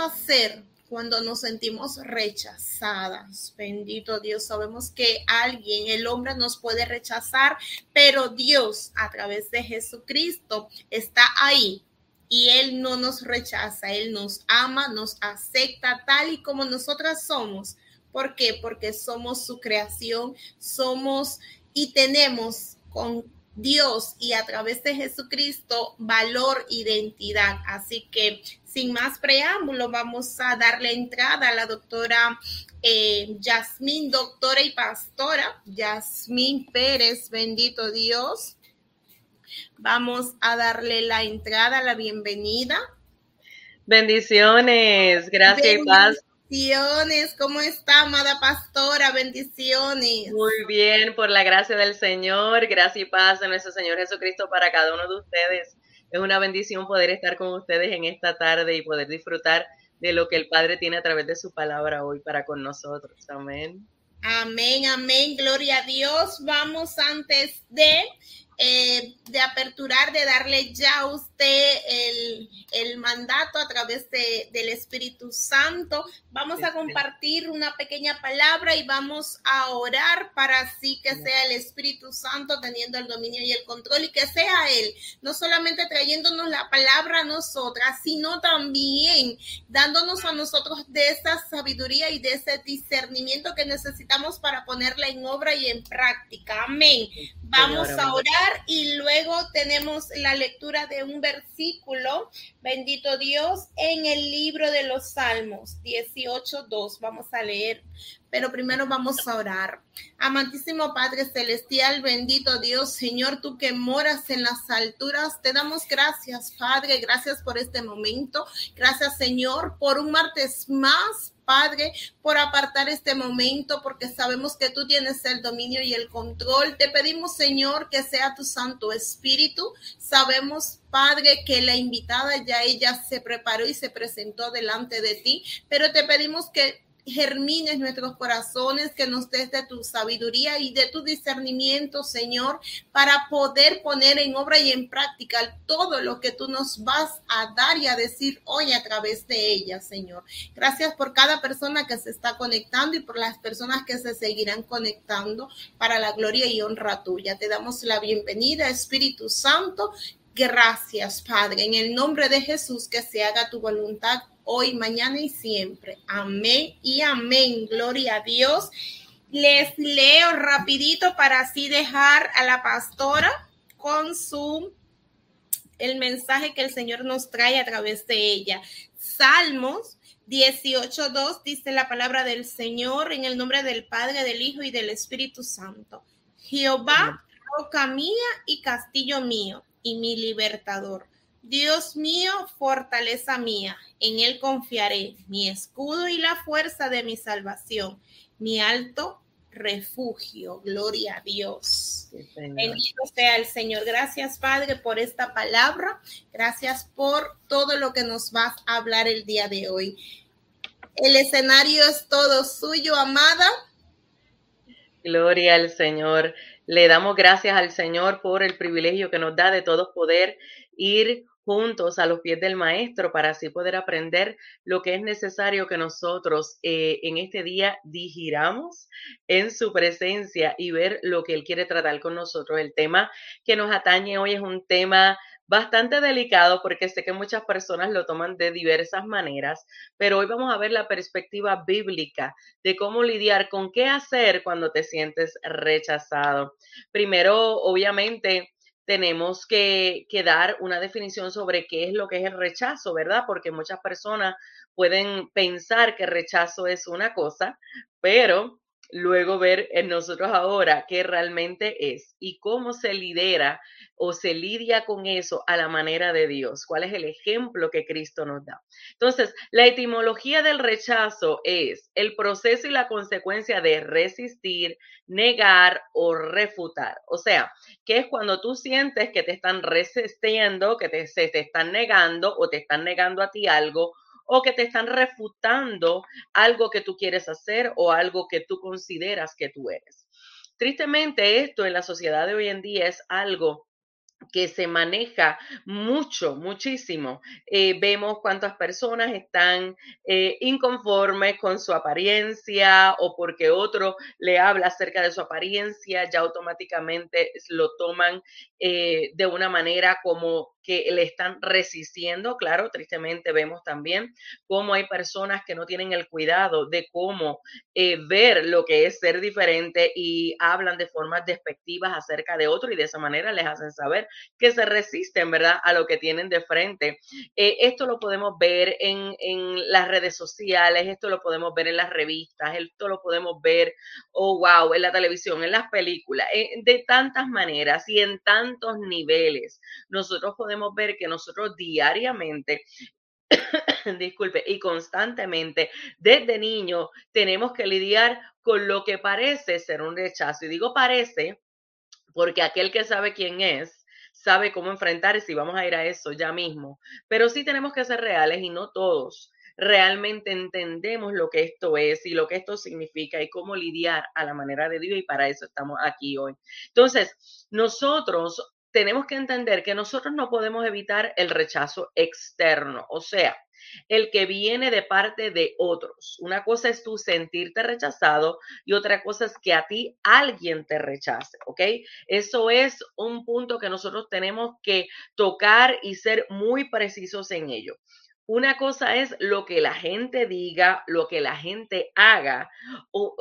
hacer cuando nos sentimos rechazadas. Bendito Dios, sabemos que alguien, el hombre nos puede rechazar, pero Dios a través de Jesucristo está ahí y Él no nos rechaza, Él nos ama, nos acepta tal y como nosotras somos. ¿Por qué? Porque somos su creación, somos y tenemos con Dios y a través de Jesucristo valor, identidad. Así que sin más preámbulo, vamos a darle entrada a la doctora eh, Yasmín, doctora y pastora, Yasmín Pérez, bendito Dios. Vamos a darle la entrada, la bienvenida. Bendiciones, gracias y paz. Bendiciones, ¿cómo está, amada pastora? Bendiciones. Muy bien, por la gracia del Señor, gracias y paz de nuestro Señor Jesucristo para cada uno de ustedes. Es una bendición poder estar con ustedes en esta tarde y poder disfrutar de lo que el Padre tiene a través de su palabra hoy para con nosotros. Amén. Amén, amén, gloria a Dios. Vamos antes de eh, de aperturar, de darle ya a usted el, mandato a través de, del Espíritu Santo. Vamos a compartir una pequeña palabra y vamos a orar para así que sea el Espíritu Santo teniendo el dominio y el control y que sea Él, no solamente trayéndonos la palabra a nosotras, sino también dándonos a nosotros de esa sabiduría y de ese discernimiento que necesitamos para ponerla en obra y en práctica. Amén. Vamos a orar y luego tenemos la lectura de un versículo, bendito Dios, en el libro de los Salmos 18.2. Vamos a leer, pero primero vamos a orar. Amantísimo Padre Celestial, bendito Dios, Señor, tú que moras en las alturas, te damos gracias, Padre, gracias por este momento. Gracias, Señor, por un martes más Padre, por apartar este momento, porque sabemos que tú tienes el dominio y el control. Te pedimos, Señor, que sea tu Santo Espíritu. Sabemos, Padre, que la invitada ya ella se preparó y se presentó delante de ti, pero te pedimos que germines nuestros corazones, que nos des de tu sabiduría y de tu discernimiento, Señor, para poder poner en obra y en práctica todo lo que tú nos vas a dar y a decir hoy a través de ella, Señor. Gracias por cada persona que se está conectando y por las personas que se seguirán conectando para la gloria y honra tuya. Te damos la bienvenida, Espíritu Santo. Gracias, Padre, en el nombre de Jesús, que se haga tu voluntad hoy, mañana y siempre. Amén y amén. Gloria a Dios. Les leo rapidito para así dejar a la pastora con su el mensaje que el Señor nos trae a través de ella. Salmos 18.2 dice la palabra del Señor en el nombre del Padre, del Hijo y del Espíritu Santo. Jehová, roca mía y castillo mío y mi libertador Dios mío, fortaleza mía, en Él confiaré, mi escudo y la fuerza de mi salvación, mi alto refugio. Gloria a Dios. Bendito sea el Señor. Gracias, Padre, por esta palabra. Gracias por todo lo que nos vas a hablar el día de hoy. El escenario es todo suyo, amada. Gloria al Señor. Le damos gracias al Señor por el privilegio que nos da de todos poder ir juntos a los pies del maestro para así poder aprender lo que es necesario que nosotros eh, en este día digiramos en su presencia y ver lo que él quiere tratar con nosotros. El tema que nos atañe hoy es un tema bastante delicado porque sé que muchas personas lo toman de diversas maneras, pero hoy vamos a ver la perspectiva bíblica de cómo lidiar con qué hacer cuando te sientes rechazado. Primero, obviamente, tenemos que, dar una definición sobre qué es lo que es el rechazo, ¿verdad? Porque muchas personas pueden pensar que rechazo es una cosa, pero luego ver en nosotros ahora qué realmente es y cómo se lidera o se lidia con eso a la manera de Dios, cuál es el ejemplo que Cristo nos da. Entonces, la etimología del rechazo es el proceso y la consecuencia de resistir, negar o refutar. O sea, que es cuando tú sientes que te están resistiendo, que te, se te están negando o te están negando a ti algo o que te están refutando algo que tú quieres hacer o algo que tú consideras que tú eres. Tristemente esto en la sociedad de hoy en día es algo que se maneja mucho, muchísimo. Eh, vemos cuántas personas están eh, inconformes con su apariencia o porque otro le habla acerca de su apariencia, ya automáticamente lo toman eh, de una manera como que le están resistiendo. Claro, tristemente vemos también cómo hay personas que no tienen el cuidado de cómo ver lo que es ser diferente y hablan de formas despectivas acerca de otro y de esa manera les hacen saber que se resisten, ¿verdad?, a lo que tienen de frente. Eh, esto lo podemos ver en, en, las redes sociales, esto lo podemos ver en las revistas, esto lo podemos ver, oh, wow, en la televisión, en las películas, eh, de tantas maneras y en tantos niveles. Nosotros podemos ver que nosotros diariamente disculpe, y constantemente desde niño tenemos que lidiar con lo que parece ser un rechazo. Y digo parece porque aquel que sabe quién es, sabe cómo enfrentar y si vamos a ir a eso ya mismo. Pero sí tenemos que ser reales y no todos realmente entendemos lo que esto es y lo que esto significa y cómo lidiar a la manera de Dios y para eso estamos aquí hoy. Entonces, nosotros tenemos que entender que nosotros no podemos evitar el rechazo externo, o sea, el que viene de parte de otros. Una cosa es tú sentirte rechazado y otra cosa es que a ti alguien te rechace, ¿ok? Eso es un punto que nosotros tenemos que tocar y ser muy precisos en ello. Una cosa es lo que la gente diga, lo que la gente haga,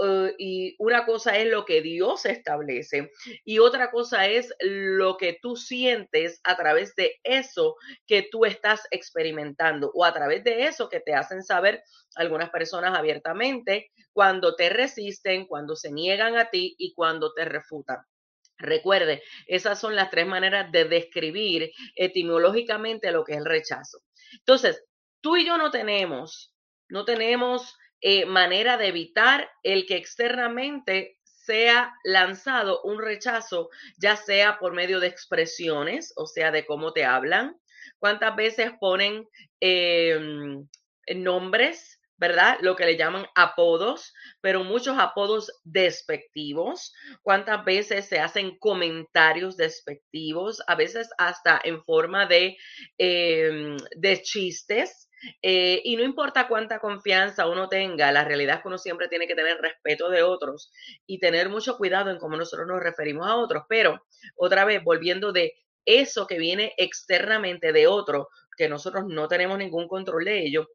eh, y una cosa es lo que Dios establece, y otra cosa es lo que tú sientes a través de eso que tú estás experimentando, o a través de eso que te hacen saber algunas personas abiertamente cuando te resisten, cuando se niegan a ti y cuando te refutan. Recuerde, esas son las tres maneras de describir etimológicamente lo que es el rechazo. Entonces, Tú y yo no tenemos, no tenemos eh, manera de evitar el que externamente sea lanzado un rechazo, ya sea por medio de expresiones, o sea, de cómo te hablan, cuántas veces ponen em, nombres, ¿verdad? Lo que le llaman apodos, pero muchos apodos despectivos. ¿Cuántas veces se hacen comentarios despectivos? A veces hasta en forma de, em, de chistes eh, y no importa cuánta confianza uno tenga, la realidad es que uno siempre tiene que tener respeto de otros y tener mucho cuidado en cómo nosotros nos referimos a otros. Pero otra vez, volviendo de eso que viene externamente de otro, que nosotros no tenemos ningún control de ello,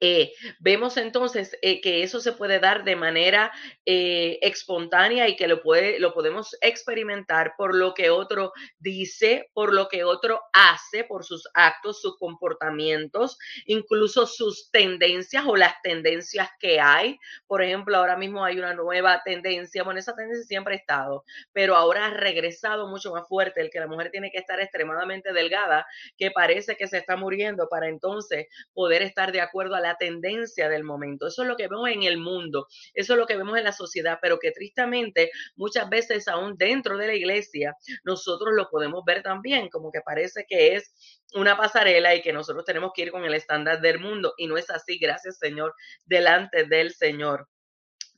eh, vemos entonces eh, que eso se puede dar de manera eh, espontánea y que lo, puede, lo podemos experimentar por lo que otro dice, por lo que otro hace, por sus actos, sus comportamientos, incluso sus tendencias o las tendencias que hay. Por ejemplo, ahora mismo hay una nueva tendencia, bueno, esa tendencia siempre ha estado, pero ahora ha regresado mucho más fuerte el que la mujer tiene que estar extremadamente delgada, que parece que se está muriendo para entonces poder estar de acuerdo a la tendencia del momento. Eso es lo que vemos en el mundo, eso es lo que vemos en la sociedad, pero que tristemente muchas veces aún dentro de la iglesia nosotros lo podemos ver también, como que parece que es una pasarela y que nosotros tenemos que ir con el estándar del mundo y no es así, gracias Señor, delante del Señor.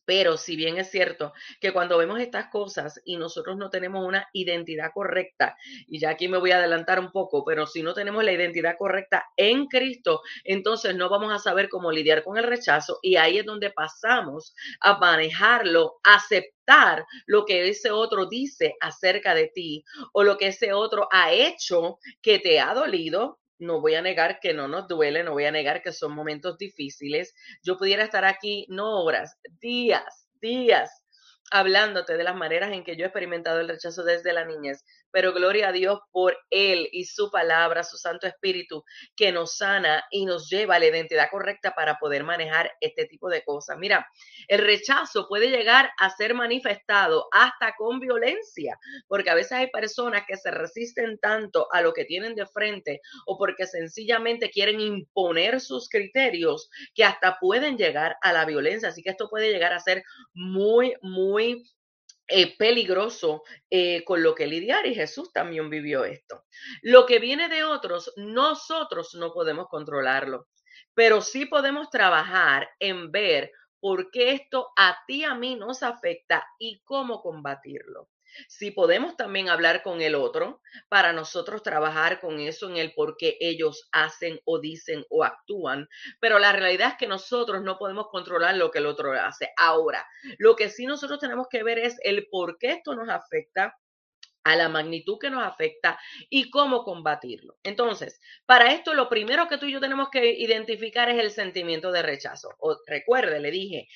Pero si bien es cierto que cuando vemos estas cosas y nosotros no tenemos una identidad correcta, y ya aquí me voy a adelantar un poco, pero si no tenemos la identidad correcta en Cristo, entonces no vamos a saber cómo lidiar con el rechazo y ahí es donde pasamos a manejarlo, aceptar lo que ese otro dice acerca de ti o lo que ese otro ha hecho que te ha dolido, no voy a negar que no nos duele, no voy a negar que son momentos difíciles. Yo pudiera estar aquí no horas, días, días hablándote de las maneras en que yo he experimentado el rechazo desde la niñez, pero gloria a Dios por Él y su palabra, su Santo Espíritu, que nos sana y nos lleva a la identidad correcta para poder manejar este tipo de cosas. Mira, el rechazo puede llegar a ser manifestado hasta con violencia, porque a veces hay personas que se resisten tanto a lo que tienen de frente o porque sencillamente quieren imponer sus criterios que hasta pueden llegar a la violencia. Así que esto puede llegar a ser muy, muy eh, peligroso eh, con lo que lidiar y Jesús también vivió esto. Lo que viene de otros, nosotros no podemos controlarlo, pero sí podemos trabajar en ver por qué esto a ti, a mí nos afecta y cómo combatirlo. Si podemos también hablar con el otro para nosotros trabajar con eso en el por qué ellos hacen o dicen o actúan, pero la realidad es que nosotros no podemos controlar lo que el otro hace. Ahora, lo que sí nosotros tenemos que ver es el por qué esto nos afecta a la magnitud que nos afecta y cómo combatirlo. Entonces, para esto lo primero que tú y yo tenemos que identificar es el sentimiento de rechazo. Recuerde, le dije,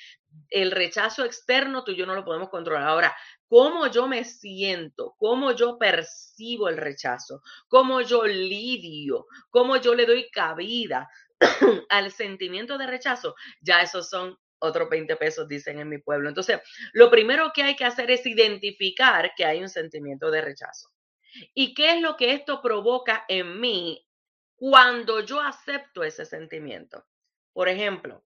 el rechazo externo tú y yo no lo podemos controlar. Ahora, cómo yo me siento, cómo yo percibo el rechazo, cómo yo lidio, cómo yo le doy cabida al sentimiento de rechazo, ya esos son otros 20 pesos, dicen en mi pueblo. Entonces, lo primero que hay que hacer es identificar que hay un sentimiento de rechazo. ¿Y qué es lo que esto provoca en mí cuando yo acepto ese sentimiento? Por ejemplo,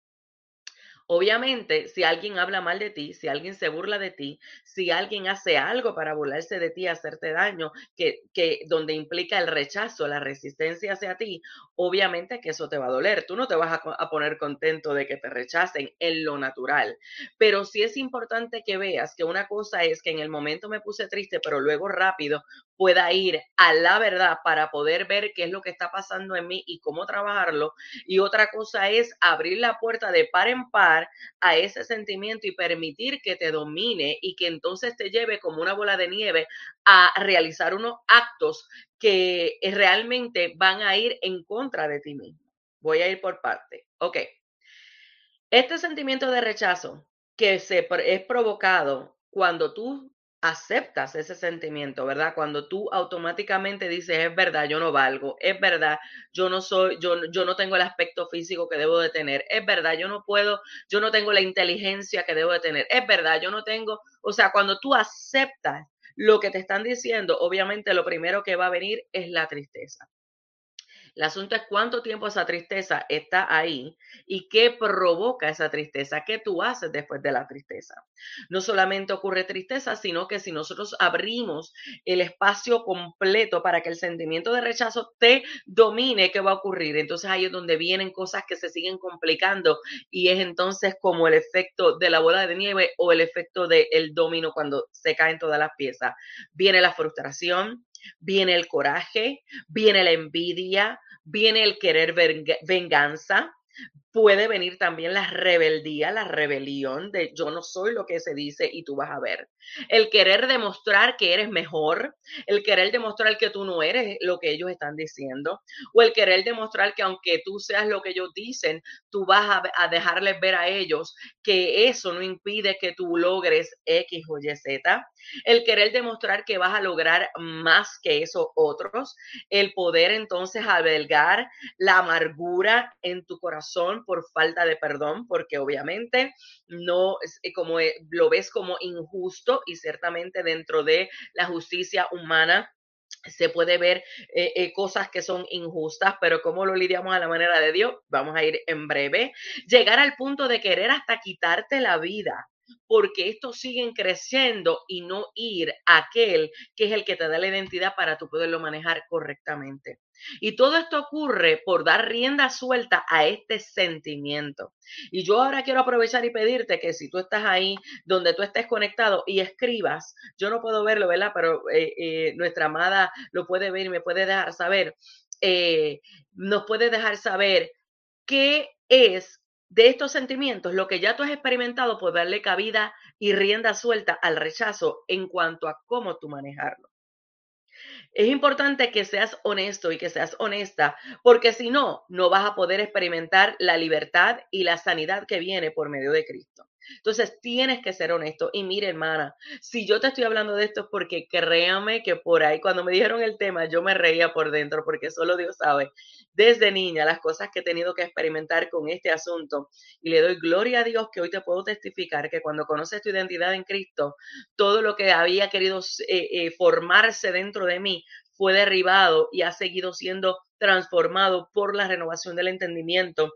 Obviamente, si alguien habla mal de ti, si alguien se burla de ti, si alguien hace algo para burlarse de ti, hacerte daño, que, que donde implica el rechazo, la resistencia hacia ti, obviamente que eso te va a doler. Tú no te vas a, a poner contento de que te rechacen en lo natural. Pero sí es importante que veas que una cosa es que en el momento me puse triste, pero luego rápido pueda ir a la verdad para poder ver qué es lo que está pasando en mí y cómo trabajarlo. Y otra cosa es abrir la puerta de par en par a ese sentimiento y permitir que te domine y que entonces te lleve como una bola de nieve a realizar unos actos que realmente van a ir en contra de ti mismo. Voy a ir por parte. Ok. Este sentimiento de rechazo que se es provocado cuando tú aceptas ese sentimiento, ¿verdad? Cuando tú automáticamente dices, es verdad, yo no valgo, es verdad, yo no soy, yo, yo no tengo el aspecto físico que debo de tener, es verdad, yo no puedo, yo no tengo la inteligencia que debo de tener, es verdad, yo no tengo, o sea, cuando tú aceptas lo que te están diciendo, obviamente lo primero que va a venir es la tristeza. El asunto es cuánto tiempo esa tristeza está ahí y qué provoca esa tristeza, qué tú haces después de la tristeza. No solamente ocurre tristeza, sino que si nosotros abrimos el espacio completo para que el sentimiento de rechazo te domine, ¿qué va a ocurrir? Entonces ahí es donde vienen cosas que se siguen complicando y es entonces como el efecto de la bola de nieve o el efecto del el domino cuando se caen todas las piezas. Viene la frustración, viene el coraje, viene la envidia, viene el querer venganza, puede venir también la rebeldía, la rebelión de yo no soy lo que se dice y tú vas a ver. El querer demostrar que eres mejor, el querer demostrar que tú no eres lo que ellos están diciendo, o el querer demostrar que aunque tú seas lo que ellos dicen, tú vas a, dejarles ver a ellos que eso no impide que tú logres X o Y, Z. El querer demostrar que vas a lograr más que esos otros, el poder entonces albergar la amargura en tu corazón por falta de perdón, porque obviamente no, eh, como eh, lo ves como injusto y ciertamente dentro de la justicia humana se puede ver eh, cosas que son injustas, pero cómo lo lidiamos a la manera de Dios, vamos a ir en breve. Llegar al punto de querer hasta quitarte la vida, porque estos siguen creciendo y no ir a aquel que es el que te da la identidad para tú poderlo manejar correctamente. Y todo esto ocurre por dar rienda suelta a este sentimiento. Y yo ahora quiero aprovechar y pedirte que si tú estás ahí donde tú estés conectado y escribas, yo no puedo verlo, ¿verdad? Pero eh, eh, nuestra amada lo puede ver y me puede dejar saber, eh, nos puede dejar saber qué es de estos sentimientos, lo que ya tú has experimentado, por darle cabida y rienda suelta al rechazo en cuanto a cómo tú manejarlo. Es importante que seas honesto y que seas honesta, porque si no, no vas a poder experimentar la libertad y la sanidad que viene por medio de Cristo. Entonces tienes que ser honesto. Y mire, hermana, si yo te estoy hablando de esto es porque créame que por ahí, cuando me dijeron el tema, yo me reía por dentro, porque solo Dios sabe, desde niña, las cosas que he tenido que experimentar con este asunto. Y le doy gloria a Dios que hoy te puedo testificar que cuando conoces tu identidad en Cristo, todo lo que había querido eh, eh, formarse dentro de mí fue derribado y ha seguido siendo transformado por la renovación del entendimiento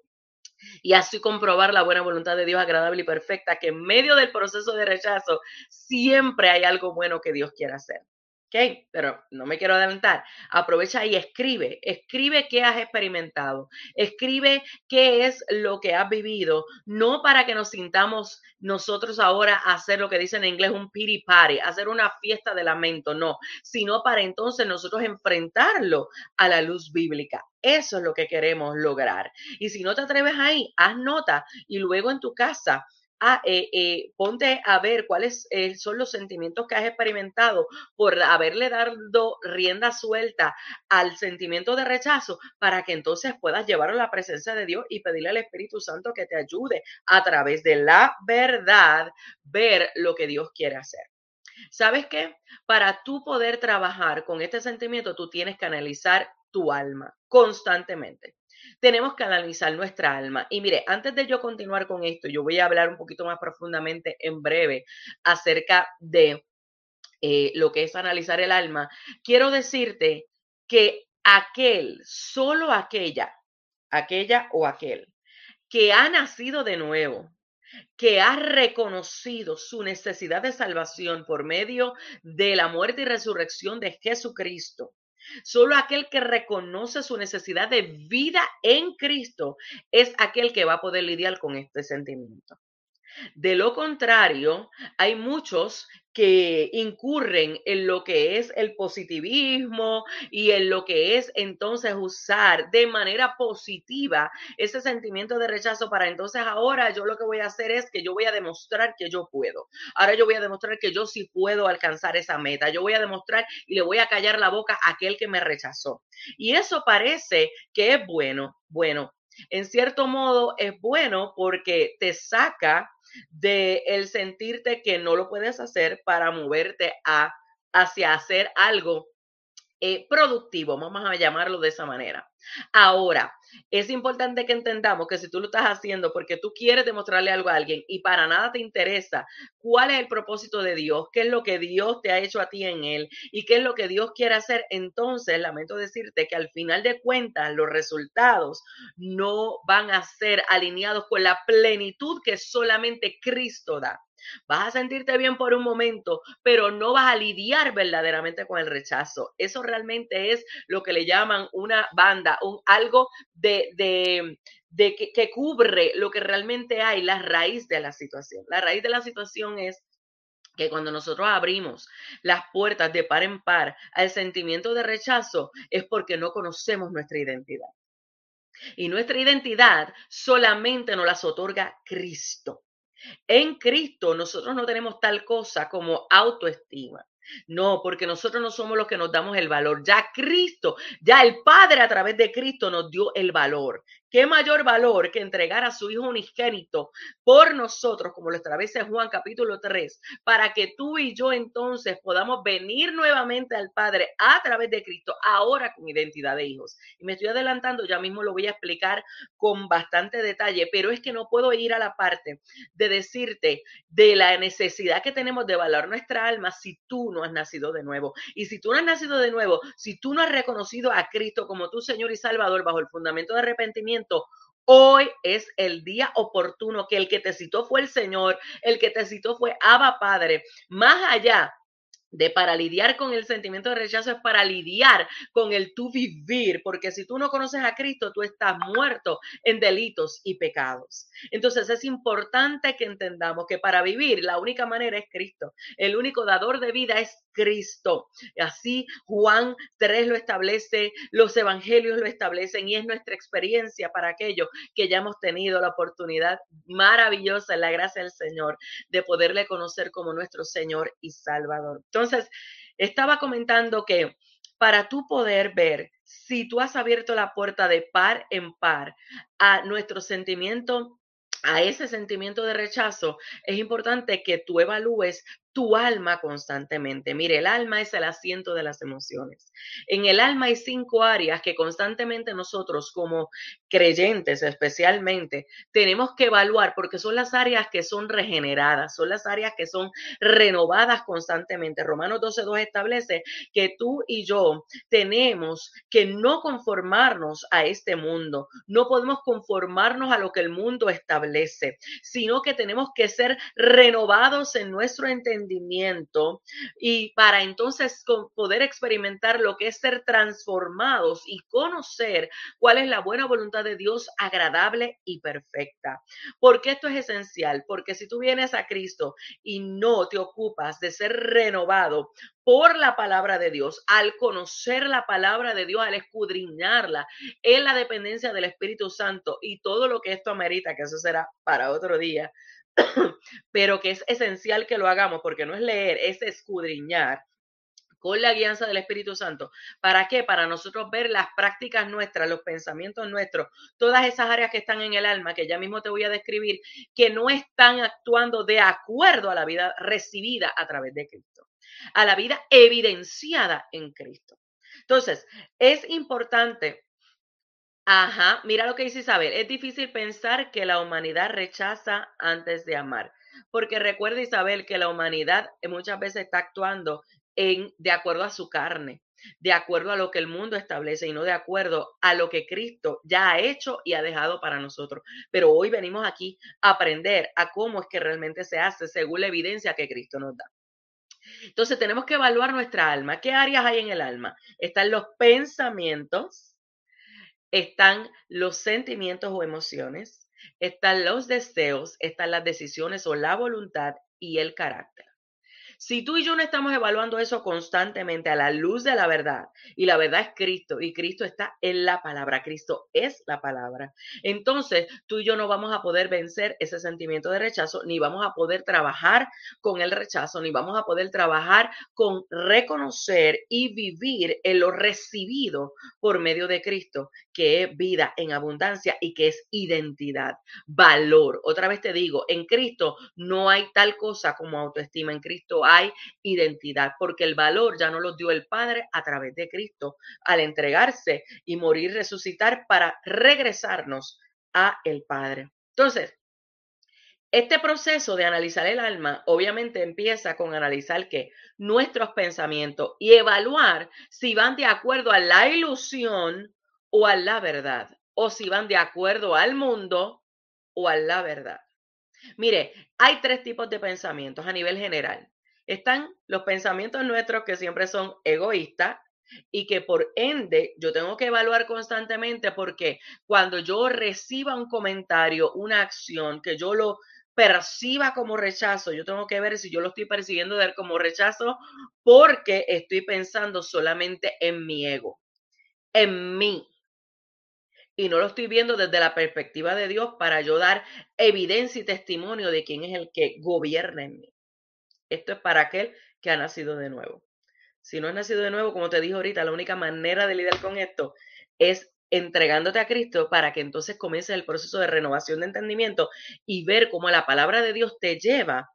y así comprobar la buena voluntad de Dios agradable y perfecta, que en medio del proceso de rechazo siempre hay algo bueno que Dios quiere hacer. ¿Ok? Pero no me quiero adelantar. Aprovecha y escribe, escribe qué has experimentado, escribe qué es lo que has vivido, no para que nos sintamos nosotros ahora hacer lo que dicen en inglés un pity party, hacer una fiesta de lamento, no, sino para entonces nosotros enfrentarlo a la luz bíblica. Eso es lo que queremos lograr. Y si no te atreves ahí, haz nota y luego en tu casa Ah, eh, eh, ponte a ver cuáles eh, son los sentimientos que has experimentado por haberle dado rienda suelta al sentimiento de rechazo para que entonces puedas llevarlo a la presencia de Dios y pedirle al Espíritu Santo que te ayude a través de la verdad ver lo que Dios quiere hacer. ¿Sabes qué? Para tú poder trabajar con este sentimiento, tú tienes que analizar tu alma constantemente tenemos que analizar nuestra alma. Y mire, antes de yo continuar con esto, yo voy a hablar un poquito más profundamente en breve acerca de eh, lo que es analizar el alma. Quiero decirte que aquel, solo aquella, aquella o aquel, que ha nacido de nuevo, que ha reconocido su necesidad de salvación por medio de la muerte y resurrección de Jesucristo, Solo aquel que reconoce su necesidad de vida en Cristo es aquel que va a poder lidiar con este sentimiento. De lo contrario, hay muchos que incurren en lo que es el positivismo y en lo que es entonces usar de manera positiva ese sentimiento de rechazo para entonces ahora yo lo que voy a hacer es que yo voy a demostrar que yo puedo. Ahora yo voy a demostrar que yo sí puedo alcanzar esa meta. Yo voy a demostrar y le voy a callar la boca a aquel que me rechazó. Y eso parece que es bueno. Bueno, en cierto modo es bueno porque te saca de el sentirte que no lo puedes hacer para moverte a, hacia hacer algo eh, productivo, vamos a llamarlo de esa manera. Ahora, es importante que entendamos que si tú lo estás haciendo porque tú quieres demostrarle algo a alguien y para nada te interesa cuál es el propósito de Dios, qué es lo que Dios te ha hecho a ti en él y qué es lo que Dios quiere hacer, entonces lamento decirte que al final de cuentas los resultados no van a ser alineados con la plenitud que solamente Cristo da. Vas a sentirte bien por un momento, pero no vas a lidiar verdaderamente con el rechazo. Eso realmente es lo que le llaman una banda, un algo de, de, que, que cubre lo que realmente hay, la raíz de la situación. La raíz de la situación es que cuando nosotros abrimos las puertas de par en par al sentimiento de rechazo es porque no conocemos nuestra identidad. Y nuestra identidad solamente nos las otorga Cristo. En Cristo nosotros no tenemos tal cosa como autoestima. No, porque nosotros no somos los que nos damos el valor. Ya Cristo, ya el Padre a través de Cristo nos dio el valor. ¿Qué mayor valor que entregar a su Hijo unigénito por nosotros, como lo establece Juan capítulo 3, para que tú y yo entonces podamos venir nuevamente al Padre a través de Cristo, ahora con identidad de hijos? Y me estoy adelantando, ya mismo lo voy a explicar con bastante detalle, pero es que no puedo ir a la parte de decirte de la necesidad que tenemos de valorar nuestra alma si tú no has nacido de nuevo. Y si tú no has nacido de nuevo, si tú no has reconocido a Cristo como tu Señor y Salvador bajo el fundamento de arrepentimiento, Hoy es el día oportuno que el que te citó fue el Señor, el que te citó fue Abba Padre. Más allá de para lidiar con el sentimiento de rechazo es para lidiar con el tú vivir, porque si tú no conoces a Cristo, tú estás muerto en delitos y pecados. Entonces es importante que entendamos que para vivir la única manera es Cristo. El único dador de vida es Cristo. Así Juan 3 lo establece, los evangelios lo establecen y es nuestra experiencia para aquellos que ya hemos tenido la oportunidad maravillosa en la gracia del Señor de poderle conocer como nuestro Señor y Salvador. Entonces, estaba comentando que para tú poder ver si tú has abierto la puerta de par en par a nuestro sentimiento a ese sentimiento de rechazo, es importante que tú evalúes tu alma constantemente. Mire, el alma es el asiento de las emociones. En el alma hay cinco áreas que constantemente nosotros como creyentes especialmente tenemos que evaluar porque son las áreas que son regeneradas, son las áreas que son renovadas constantemente. Romanos 12.2 establece que tú y yo tenemos que no conformarnos a este mundo, no podemos conformarnos a lo que el mundo establece, sino que tenemos que ser renovados en nuestro entendimiento y para entonces poder experimentar lo que es ser transformados y conocer cuál es la buena voluntad de Dios agradable y perfecta. ¿Por qué esto es esencial? Porque si tú vienes a Cristo y no te ocupas de ser renovado por la palabra de Dios, al conocer la palabra de Dios, al escudriñarla, en la dependencia del Espíritu Santo y todo lo que esto amerita, que eso será para otro día, pero que es esencial que lo hagamos porque no es leer, es escudriñar con la guianza del Espíritu Santo. ¿Para qué? Para nosotros ver las prácticas nuestras, los pensamientos nuestros, todas esas áreas que están en el alma, que ya mismo te voy a describir, que no están actuando de acuerdo a la vida recibida a través de Cristo a la vida evidenciada en Cristo. Entonces, es importante, ajá, mira lo que dice Isabel, es difícil pensar que la humanidad rechaza antes de amar, porque recuerda Isabel que la humanidad muchas veces está actuando en, de acuerdo a su carne, de acuerdo a lo que el mundo establece y no de acuerdo a lo que Cristo ya ha hecho y ha dejado para nosotros. Pero hoy venimos aquí a aprender a cómo es que realmente se hace según la evidencia que Cristo nos da. Entonces tenemos que evaluar nuestra alma. ¿Qué áreas hay en el alma? Están los pensamientos, están los sentimientos o emociones, están los deseos, están las decisiones o la voluntad y el carácter. Si tú y yo no estamos evaluando eso constantemente a la luz de la verdad, y la verdad es Cristo, y Cristo está en la palabra, Cristo es la palabra, entonces tú y yo no vamos a poder vencer ese sentimiento de rechazo, ni vamos a poder trabajar con el rechazo, ni vamos a poder trabajar con reconocer y vivir en lo recibido por medio de Cristo, que es vida en abundancia y que es identidad, valor. Otra vez te digo, en Cristo no hay tal cosa como autoestima, en Cristo hay identidad, porque el valor ya no lo dio el Padre a través de Cristo al entregarse y morir, resucitar para regresarnos a el Padre. Entonces, este proceso de analizar el alma obviamente empieza con analizar que nuestros pensamientos y evaluar si van de acuerdo a la ilusión o a la verdad, o si van de acuerdo al mundo o a la verdad. Mire, hay tres tipos de pensamientos a nivel general. Están los pensamientos nuestros que siempre son egoístas y que por ende yo tengo que evaluar constantemente porque cuando yo reciba un comentario, una acción, que yo lo perciba como rechazo, yo tengo que ver si yo lo estoy percibiendo de como rechazo porque estoy pensando solamente en mi ego, en mí, y no lo estoy viendo desde la perspectiva de Dios para yo dar evidencia y testimonio de quién es el que gobierna en mí. Esto es para aquel que ha nacido de nuevo. Si no has nacido de nuevo, como te dije ahorita, la única manera de lidiar con esto es entregándote a Cristo para que entonces comiences el proceso de renovación de entendimiento y ver cómo la palabra de Dios te lleva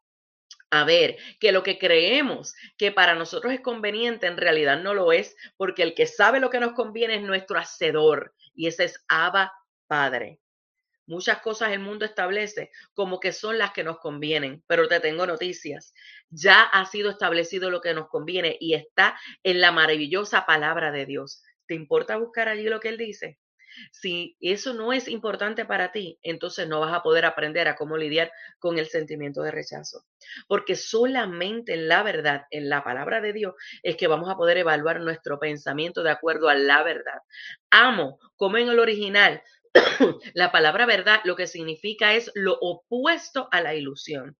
a ver que lo que creemos que para nosotros es conveniente en realidad no lo es, porque el que sabe lo que nos conviene es nuestro hacedor y ese es Abba Padre. Muchas cosas el mundo establece como que son las que nos convienen, pero te tengo noticias. Ya ha sido establecido lo que nos conviene y está en la maravillosa palabra de Dios. ¿Te importa buscar allí lo que Él dice? Si eso no es importante para ti, entonces no vas a poder aprender a cómo lidiar con el sentimiento de rechazo. Porque solamente en la verdad, en la palabra de Dios, es que vamos a poder evaluar nuestro pensamiento de acuerdo a la verdad. Amo, como en el original, la palabra verdad lo que significa es lo opuesto a la ilusión.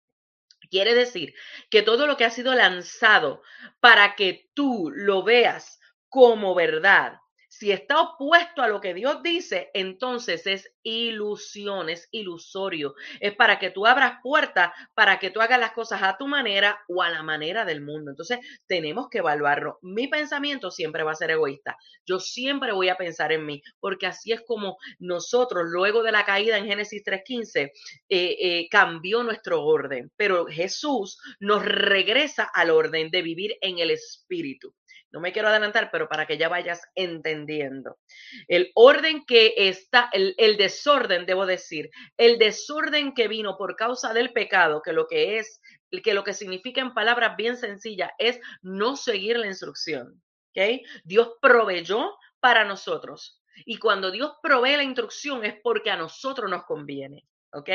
Quiere decir que todo lo que ha sido lanzado para que tú lo veas como verdad, si está opuesto a lo que Dios dice, entonces es ilusión, es ilusorio. Es para que tú abras puertas, para que tú hagas las cosas a tu manera o a la manera del mundo. Entonces tenemos que evaluarlo. Mi pensamiento siempre va a ser egoísta. Yo siempre voy a pensar en mí, porque así es como nosotros, luego de la caída en Génesis 3.15, eh, eh, cambió nuestro orden. Pero Jesús nos regresa al orden de vivir en el Espíritu. No me quiero adelantar, pero para que ya vayas entendiendo. El orden que está, el, desorden, debo decir, el desorden que vino por causa del pecado, que lo que es, que lo que significa en palabras bien sencillas es no seguir la instrucción. ¿okay? Dios proveyó para nosotros. Y cuando Dios provee la instrucción es porque a nosotros nos conviene. ¿Ok?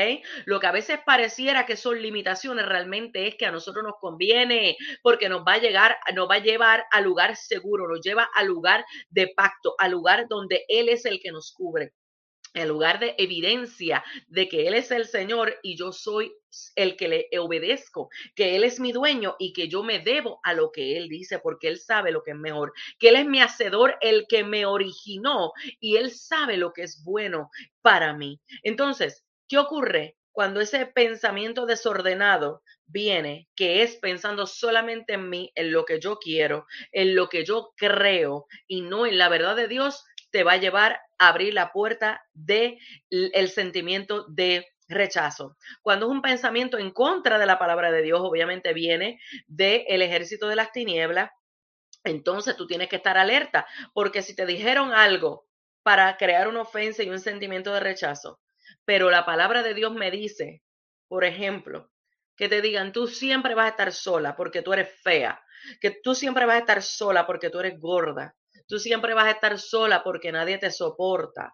Lo que a veces pareciera que son limitaciones realmente es que a nosotros nos conviene porque nos va a llegar, nos va a llevar al lugar seguro, nos lleva al lugar de pacto, al lugar donde Él es el que nos cubre el lugar de evidencia de que Él es el Señor y yo soy el que le obedezco, que Él es mi dueño y que yo me debo a lo que Él dice, porque Él sabe lo que es mejor, que Él es mi hacedor, el que me originó y Él sabe lo que es bueno para mí. Entonces, ¿qué ocurre? Cuando ese pensamiento desordenado viene, que es pensando solamente en mí, en lo que yo quiero, en lo que yo creo y no en la verdad de Dios, te va a llevar a abrir la puerta del el sentimiento de rechazo. Cuando es un pensamiento en contra de la palabra de Dios, obviamente viene del ejército de las tinieblas, entonces tú tienes que estar alerta, porque si te dijeron algo para crear una ofensa y un sentimiento de rechazo, pero la palabra de Dios me dice, por ejemplo, que te digan, tú siempre vas a estar sola porque tú eres fea, que tú siempre vas a estar sola porque tú eres gorda, tú siempre vas a estar sola porque nadie te soporta.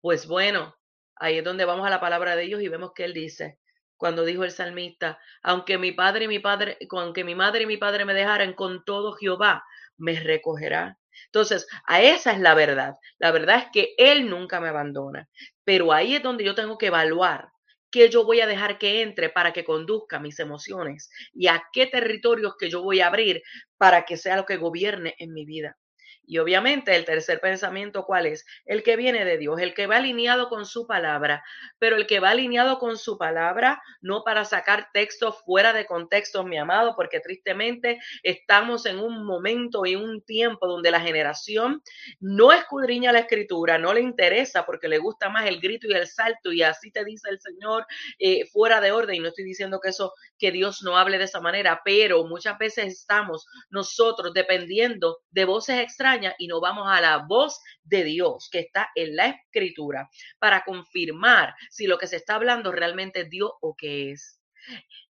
Pues bueno, ahí es donde vamos a la palabra de Dios y vemos que Él dice, cuando dijo el salmista, aunque mi padre y mi padre, aunque mi madre y mi padre me dejaran, con todo Jehová me recogerá. Entonces, a esa es la verdad. La verdad es que Él nunca me abandona. Pero ahí es donde yo tengo que evaluar qué yo voy a dejar que entre para que conduzca mis emociones y a qué territorios que yo voy a abrir para que sea lo que gobierne en mi vida. Y obviamente el tercer pensamiento, ¿cuál es? El que viene de Dios, el que va alineado con su palabra, pero el que va alineado con su palabra, no para sacar textos fuera de contexto, mi amado, porque tristemente estamos en un momento y un tiempo donde la generación no escudriña la escritura, no le interesa porque le gusta más el grito y el salto y así te dice el Señor eh, fuera de orden. Y no estoy diciendo que eso, que Dios no hable de esa manera, pero muchas veces estamos nosotros dependiendo de voces extrañas y no vamos a la voz de Dios que está en la escritura para confirmar si lo que se está hablando realmente es Dios o qué es.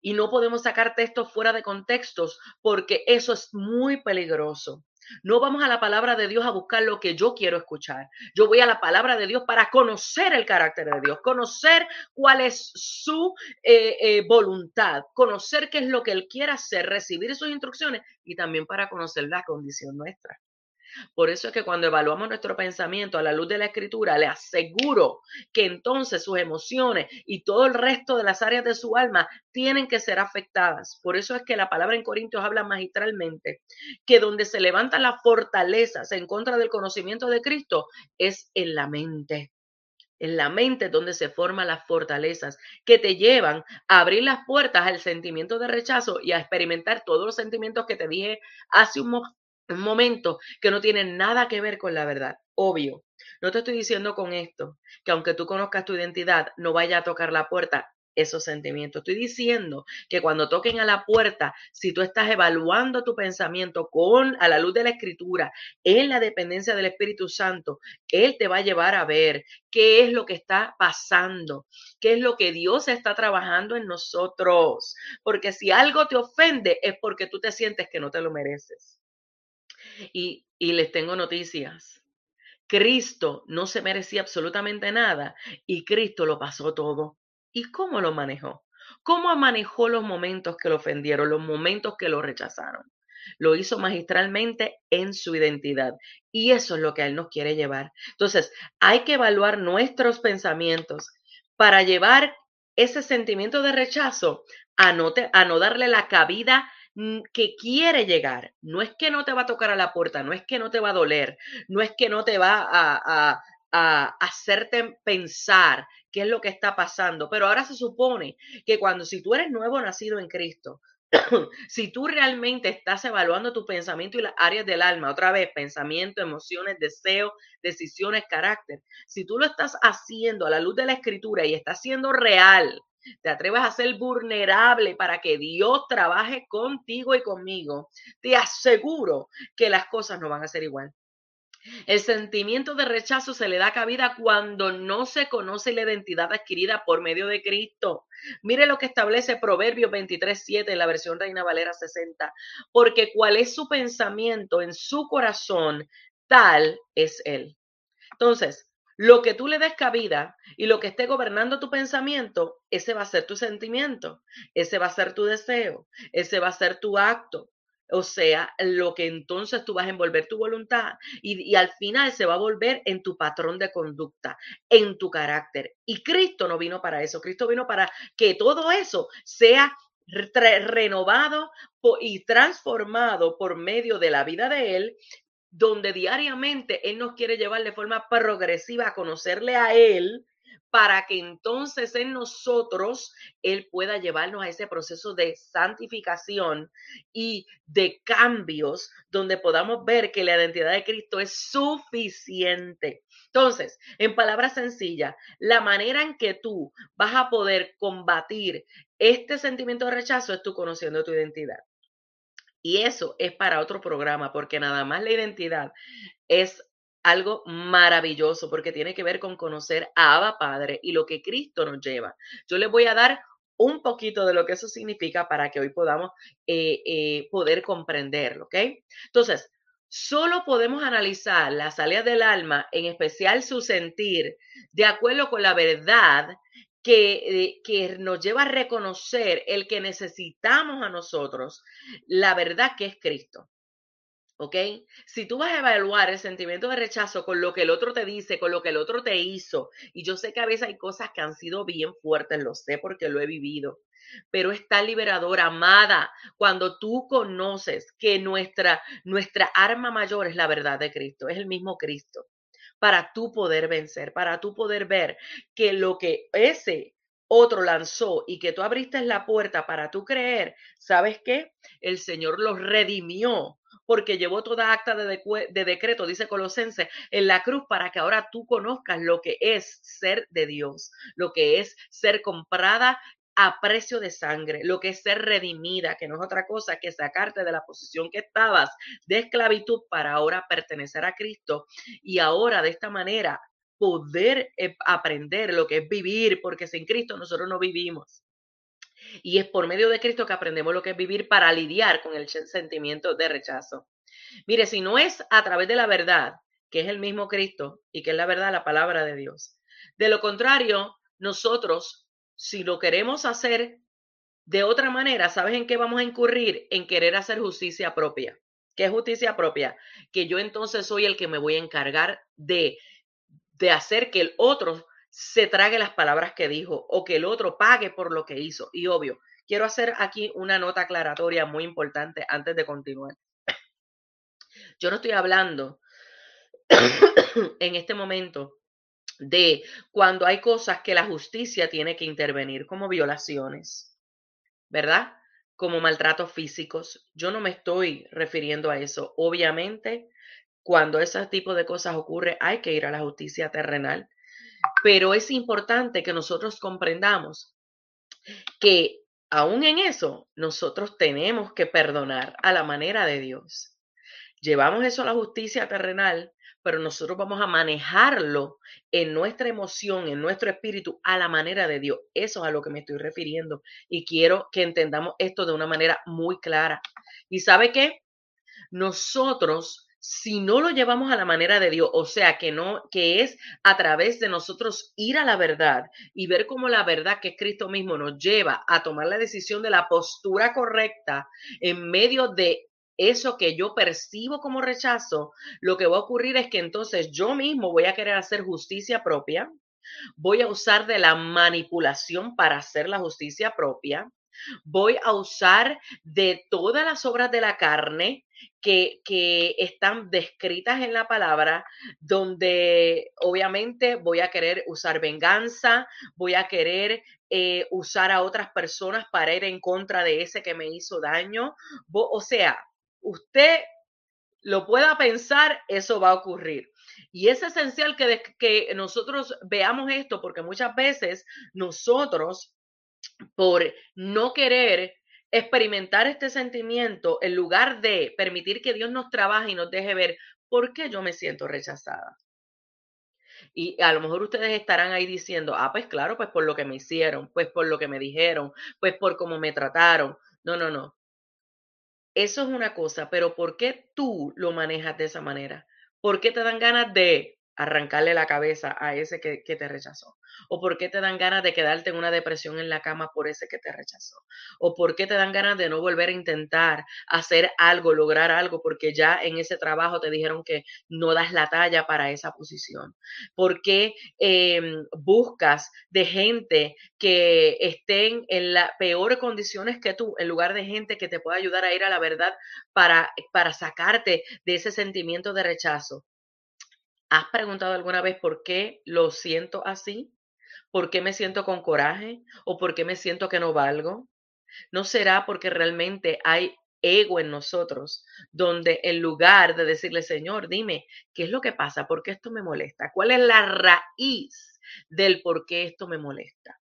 Y no podemos sacar textos fuera de contextos porque eso es muy peligroso. No vamos a la palabra de Dios a buscar lo que yo quiero escuchar. Yo voy a la palabra de Dios para conocer el carácter de Dios, conocer cuál es su eh, eh, voluntad, conocer qué es lo que Él quiere hacer, recibir sus instrucciones y también para conocer la condición nuestra. Por eso es que cuando evaluamos nuestro pensamiento a la luz de la escritura, le aseguro que entonces sus emociones y todo el resto de las áreas de su alma tienen que ser afectadas. Por eso es que la palabra en Corintios habla magistralmente que donde se levantan las fortalezas en contra del conocimiento de Cristo es en la mente en la mente donde se forman las fortalezas que te llevan a abrir las puertas al sentimiento de rechazo y a experimentar todos los sentimientos que te dije hace un, un momento que no tiene nada que ver con la verdad. Obvio. No te estoy diciendo con esto que aunque tú conozcas tu identidad, no vaya a tocar la puerta esos sentimientos. Estoy diciendo que cuando toquen a la puerta, si tú estás evaluando tu pensamiento con a la luz de la escritura, en la dependencia del Espíritu Santo, él te va a llevar a ver qué es lo que está pasando, qué es lo que Dios está trabajando en nosotros, porque si algo te ofende es porque tú te sientes que no te lo mereces. Y, les tengo noticias. Cristo no se merecía absolutamente nada y Cristo lo pasó todo. ¿Y cómo lo manejó? ¿Cómo manejó los momentos que lo ofendieron, los momentos que lo rechazaron? Lo hizo magistralmente en su identidad. Y eso es lo que Él nos quiere llevar. Entonces, hay que evaluar nuestros pensamientos para llevar ese sentimiento de rechazo a no, a no darle la cabida que quiere llegar. No es que no te va a tocar a la puerta, no es que no te va a doler, no es que no te va a, a, a hacerte pensar qué es lo que está pasando. Pero ahora se supone que cuando si tú eres nuevo nacido en Cristo, si tú realmente estás evaluando tu pensamiento y las áreas del alma, otra vez, pensamiento, emociones, deseos, decisiones, carácter, si tú lo estás haciendo a la luz de la escritura y estás siendo real, te atreves a ser vulnerable para que Dios trabaje contigo y conmigo, te aseguro que las cosas no van a ser igual. El sentimiento de rechazo se le da cabida cuando no se conoce la identidad adquirida por medio de Cristo. Mire lo que establece Proverbios 23.7 en la versión Reina Valera 60. Porque cuál es su pensamiento en su corazón, tal es él. Entonces, lo que tú le des cabida y lo que esté gobernando tu pensamiento, ese va a ser tu sentimiento, ese va a ser tu deseo, ese va a ser tu acto. O sea, lo que entonces tú vas a envolver tu voluntad y, y, al final se va a volver en tu patrón de conducta, en tu carácter. Y Cristo no vino para eso, Cristo vino para que todo eso sea renovado y transformado por medio de la vida de Él donde diariamente Él nos quiere llevar de forma progresiva a conocerle a Él, para que entonces en nosotros Él pueda llevarnos a ese proceso de santificación y de cambios donde podamos ver que la identidad de Cristo es suficiente. Entonces, en palabras sencillas, la manera en que tú vas a poder combatir este sentimiento de rechazo es tú conociendo tu identidad. Y eso es para otro programa, porque nada más la identidad es algo maravilloso, porque tiene que ver con conocer a Abba Padre y lo que Cristo nos lleva. Yo les voy a dar un poquito de lo que eso significa para que hoy podamos eh, eh, poder comprenderlo, ¿ok? Entonces, solo podemos analizar las áreas del alma, en especial su sentir, de acuerdo con la verdad que, eh, que, nos lleva a reconocer el que necesitamos a nosotros, la verdad que es Cristo. ¿Ok? Si tú vas a evaluar el sentimiento de rechazo con lo que el otro te dice, con lo que el otro te hizo, y yo sé que a veces hay cosas que han sido bien fuertes, lo sé porque lo he vivido, pero está liberadora, amada, cuando tú conoces que nuestra, nuestra arma mayor es la verdad de Cristo, es el mismo Cristo para tú poder vencer, para tú poder ver que lo que ese otro lanzó y que tú abriste la puerta para tú creer, ¿sabes qué? El Señor los redimió porque llevó toda acta de, de, decreto, dice Colosense, en la cruz para que ahora tú conozcas lo que es ser de Dios, lo que es ser comprada a precio de sangre, lo que es ser redimida, que no es otra cosa que sacarte de la posición que estabas de esclavitud para ahora pertenecer a Cristo y ahora de esta manera poder eh, aprender lo que es vivir, porque sin Cristo nosotros no vivimos. Y es por medio de Cristo que aprendemos lo que es vivir para lidiar con el sentimiento de rechazo. Mire, si no es a través de la verdad, que es el mismo Cristo y que es la verdad, la palabra de Dios. De lo contrario, nosotros si lo queremos hacer de otra manera, ¿sabes en qué vamos a incurrir? En querer hacer justicia propia. ¿Qué es justicia propia? Que yo entonces soy el que me voy a encargar de, de hacer que el otro se trague las palabras que dijo o que el otro pague por lo que hizo. Y obvio, quiero hacer aquí una nota aclaratoria muy importante antes de continuar. Yo no estoy hablando en este momento de cuando hay cosas que la justicia tiene que intervenir, como violaciones, ¿verdad? Como maltratos físicos. Yo no me estoy refiriendo a eso. Obviamente, cuando ese tipo de cosas ocurre, hay que ir a la justicia terrenal. Pero es importante que nosotros comprendamos que aún en eso, nosotros tenemos que perdonar a la manera de Dios. Llevamos eso a la justicia terrenal pero nosotros vamos a manejarlo en nuestra emoción, en nuestro espíritu, a la manera de Dios. Eso es a lo que me estoy refiriendo y quiero que entendamos esto de una manera muy clara. ¿Y sabe qué? Nosotros si no lo llevamos a la manera de Dios, o sea, que no que es a través de nosotros ir a la verdad y ver cómo la verdad que es Cristo mismo nos lleva a tomar la decisión de la postura correcta en medio de eso que yo percibo como rechazo, lo que va a ocurrir es que entonces yo mismo voy a querer hacer justicia propia, voy a usar de la manipulación para hacer la justicia propia, voy a usar de todas las obras de la carne que, que, están descritas en la palabra, donde obviamente voy a querer usar venganza, voy a querer eh, usar a otras personas para ir en contra de ese que me hizo daño. O sea, usted lo pueda pensar, eso va a ocurrir. Y es esencial que, que nosotros veamos esto porque muchas veces nosotros, por no querer experimentar este sentimiento, en lugar de permitir que Dios nos trabaje y nos deje ver por qué yo me siento rechazada. Y a lo mejor ustedes estarán ahí diciendo, ah, pues claro, pues por lo que me hicieron, pues por lo que me dijeron, pues por cómo me trataron. No, no, no. Eso es una cosa, pero ¿por qué tú lo manejas de esa manera? ¿Por qué te dan ganas de arrancarle la cabeza a ese que, te rechazó? ¿O por qué te dan ganas de quedarte en una depresión en la cama por ese que te rechazó? ¿O por qué te dan ganas de no volver a intentar hacer algo, lograr algo, porque ya en ese trabajo te dijeron que no das la talla para esa posición? ¿Por qué em, buscas de gente que estén en las peores condiciones que tú, en lugar de gente que te pueda ayudar a ir a la verdad para, para sacarte de ese sentimiento de rechazo? ¿Has preguntado alguna vez por qué lo siento así? ¿Por qué me siento con coraje? ¿O por qué me siento que no valgo? ¿No será porque realmente hay ego en nosotros, donde en lugar de decirle, Señor, dime, ¿qué es lo que pasa? ¿Por qué esto me molesta? ¿Cuál es la raíz del por qué esto me molesta?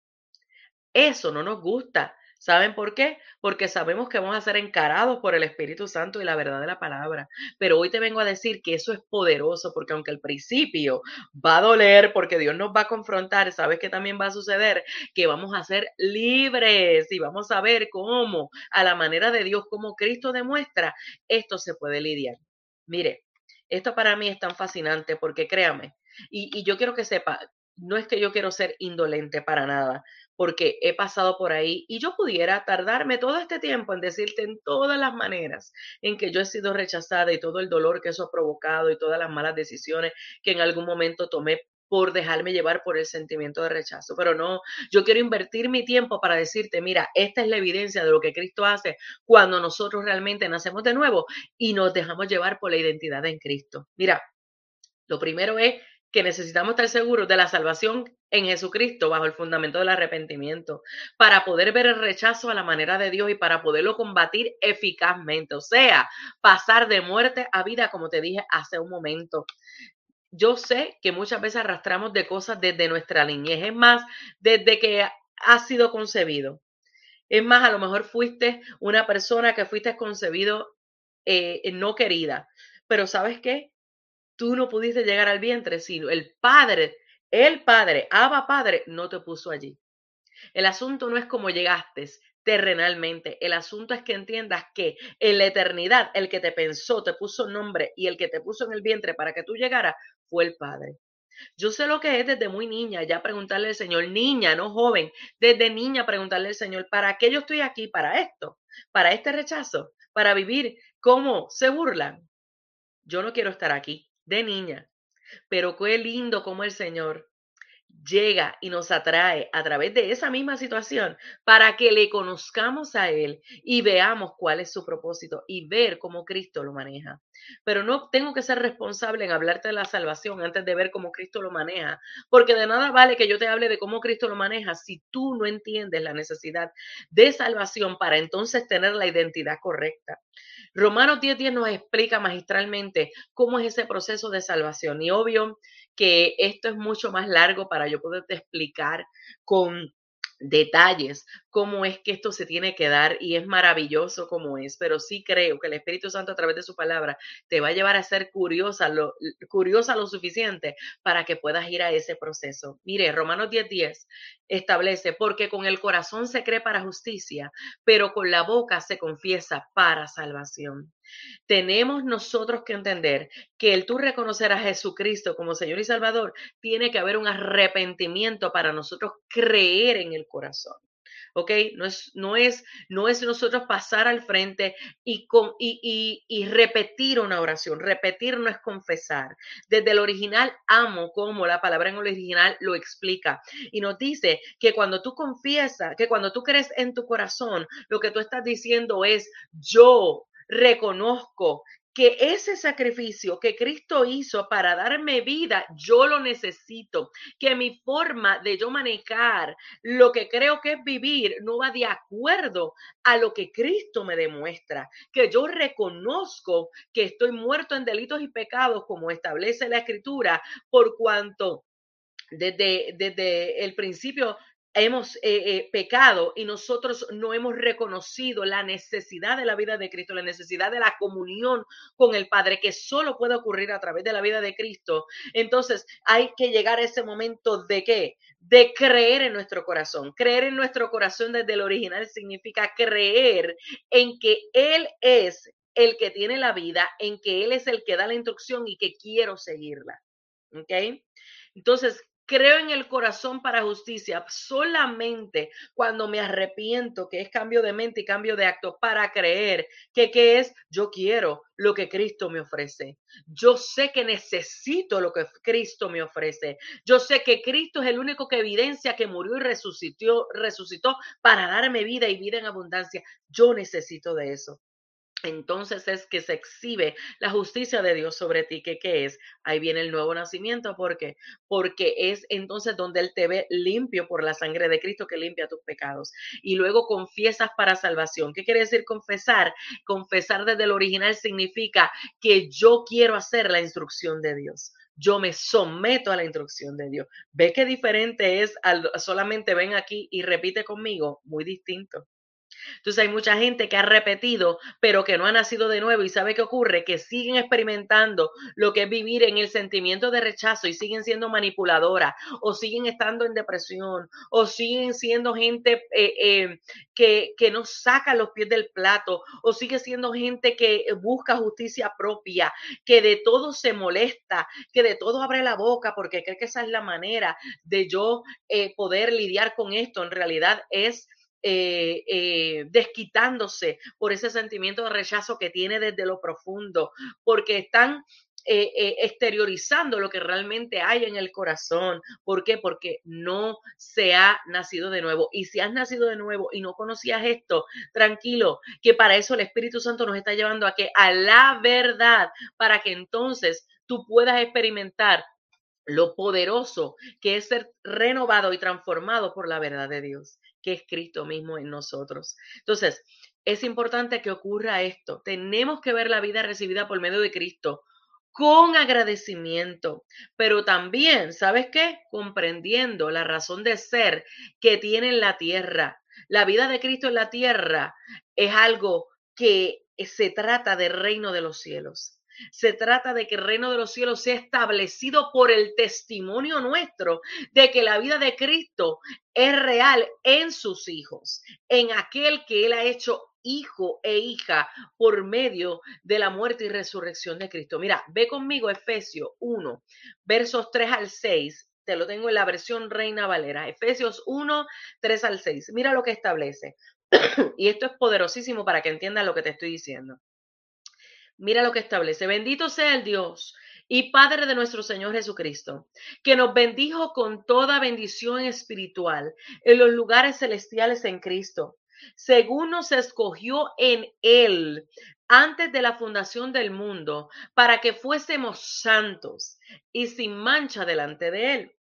Eso no nos gusta. ¿Saben por qué? Porque sabemos que vamos a ser encarados por el Espíritu Santo y la verdad de la palabra. Pero hoy te vengo a decir que eso es poderoso, porque aunque al principio va a doler, porque Dios nos va a confrontar, ¿sabes qué también va a suceder? Que vamos a ser libres y vamos a ver cómo, a la manera de Dios, como Cristo demuestra, esto se puede lidiar. Mire, esto para mí es tan fascinante porque créame, y, y yo quiero que sepa, no es que yo quiero ser indolente para nada, porque he pasado por ahí y yo pudiera tardarme todo este tiempo en decirte en todas las maneras en que yo he sido rechazada y todo el dolor que eso ha provocado y todas las malas decisiones que en algún momento tomé por dejarme llevar por el sentimiento de rechazo. Pero no, yo quiero invertir mi tiempo para decirte, mira, esta es la evidencia de lo que Cristo hace cuando nosotros realmente nacemos de nuevo y nos dejamos llevar por la identidad en Cristo. Mira, lo primero es que necesitamos estar seguros de la salvación en Jesucristo bajo el fundamento del arrepentimiento, para poder ver el rechazo a la manera de Dios y para poderlo combatir eficazmente, o sea, pasar de muerte a vida, como te dije hace un momento. Yo sé que muchas veces arrastramos de cosas desde nuestra niñez, es más, desde que ha sido concebido. Es más, a lo mejor fuiste una persona que fuiste concebido eh, no querida, pero ¿sabes qué? Tú no pudiste llegar al vientre, sino el Padre, el Padre, Abba Padre, no te puso allí. El asunto no es cómo llegaste terrenalmente, el asunto es que entiendas que en la eternidad el que te pensó, te puso nombre y el que te puso en el vientre para que tú llegaras fue el Padre. Yo sé lo que es desde muy niña, ya preguntarle al Señor, niña, no joven, desde niña preguntarle al Señor, ¿para qué yo estoy aquí? Para esto, para este rechazo, para vivir como se burlan. Yo no quiero estar aquí de niña. Pero qué lindo como el Señor llega y nos atrae a través de esa misma situación para que le conozcamos a Él y veamos cuál es su propósito y ver cómo Cristo lo maneja. Pero no tengo que ser responsable en hablarte de la salvación antes de ver cómo Cristo lo maneja, porque de nada vale que yo te hable de cómo Cristo lo maneja si tú no entiendes la necesidad de salvación para entonces tener la identidad correcta. Romanos 10:10 nos explica magistralmente cómo es ese proceso de salvación. Y obvio que esto es mucho más largo para yo poderte explicar con detalles, cómo es que esto se tiene que dar y es maravilloso como es, pero sí creo que el Espíritu Santo a través de su palabra te va a llevar a ser curiosa lo, curiosa lo suficiente para que puedas ir a ese proceso. Mire, Romanos 10:10 10 establece, porque con el corazón se cree para justicia, pero con la boca se confiesa para salvación. Tenemos nosotros que entender que el tú reconocer a Jesucristo como Señor y Salvador, tiene que haber un arrepentimiento para nosotros creer en el corazón. ¿ok? No es, no es, no es nosotros pasar al frente y, con, y, y, repetir una oración. Repetir no es confesar. Desde el original amo como la palabra en el original lo explica y nos dice que cuando tú confiesas, que cuando tú crees en tu corazón, lo que tú estás diciendo es yo reconozco que ese sacrificio que Cristo hizo para darme vida, yo lo necesito, que mi forma de yo manejar lo que creo que es vivir no va de acuerdo a lo que Cristo me demuestra, que yo reconozco que estoy muerto en delitos y pecados como establece la escritura, por cuanto desde, desde el principio hemos eh, eh, pecado y nosotros no hemos reconocido la necesidad de la vida de Cristo, la necesidad de la comunión con el Padre, que solo puede ocurrir a través de la vida de Cristo, entonces hay que llegar a ese momento de qué? De creer en nuestro corazón. Creer en nuestro corazón desde el original significa creer en que Él es el que tiene la vida, en que Él es el que da la instrucción y que quiero seguirla. ¿Ok? Entonces, creo en el corazón para justicia solamente cuando me arrepiento, que es cambio de mente y cambio de acto, para creer que qué es, yo quiero lo que Cristo me ofrece. Yo sé que necesito lo que Cristo me ofrece. Yo sé que Cristo es el único que evidencia que murió y resucitó, resucitó para darme vida y vida en abundancia. Yo necesito de eso entonces es que se exhibe la justicia de Dios sobre ti, que qué es? Ahí viene el nuevo nacimiento, ¿por qué? Porque es entonces donde Él te ve limpio por la sangre de Cristo que limpia tus pecados. Y luego confiesas para salvación. ¿Qué quiere decir confesar? Confesar desde el original significa que yo quiero hacer la instrucción de Dios yo me someto a la instrucción de Dios. ¿Ve qué diferente es solamente ven aquí y repite conmigo? Muy distinto. Entonces hay mucha gente que ha repetido, pero que no ha nacido de nuevo y sabe qué ocurre, que siguen experimentando lo que es vivir en el sentimiento de rechazo y siguen siendo manipuladoras o siguen estando en depresión o siguen siendo gente eh, eh, que, que no saca los pies del plato o sigue siendo gente que busca justicia propia, que de todo se molesta, que de todo abre la boca porque cree que esa es la manera de yo eh, poder lidiar con esto. En realidad es eh, eh, desquitándose por ese sentimiento de rechazo que tiene desde lo profundo, porque están eh, exteriorizando lo que realmente hay en el corazón. ¿Por qué? Porque no se ha nacido de nuevo. Y si has nacido de nuevo y no conocías esto, tranquilo, que para eso el Espíritu Santo nos está llevando a que a la verdad, para que entonces tú puedas experimentar lo poderoso que es ser renovado y transformado por la verdad de Dios que es Cristo mismo en nosotros. Entonces, es importante que ocurra esto. Tenemos que ver la vida recibida por medio de Cristo con agradecimiento, pero también, ¿sabes qué? Comprendiendo la razón de ser que tiene en la tierra. La vida de Cristo en la tierra es algo que se trata del reino de los cielos. Se trata de que el reino de los cielos sea establecido por el testimonio nuestro de que la vida de Cristo es real en sus hijos, en aquel que Él ha hecho hijo e hija por medio de la muerte y resurrección de Cristo. Mira, ve conmigo Efesios 1, versos 3 al 6. Te lo tengo en la versión Reina Valera. Efesios 1, 3 al 6. Mira lo que establece. y esto es poderosísimo para que entiendas lo que te estoy diciendo. Mira lo que establece. Bendito sea el Dios y Padre de nuestro Señor Jesucristo, que nos bendijo con toda bendición espiritual en los lugares celestiales en Cristo, según nos escogió en Él antes de la fundación del mundo, para que fuésemos santos y sin mancha delante de Él,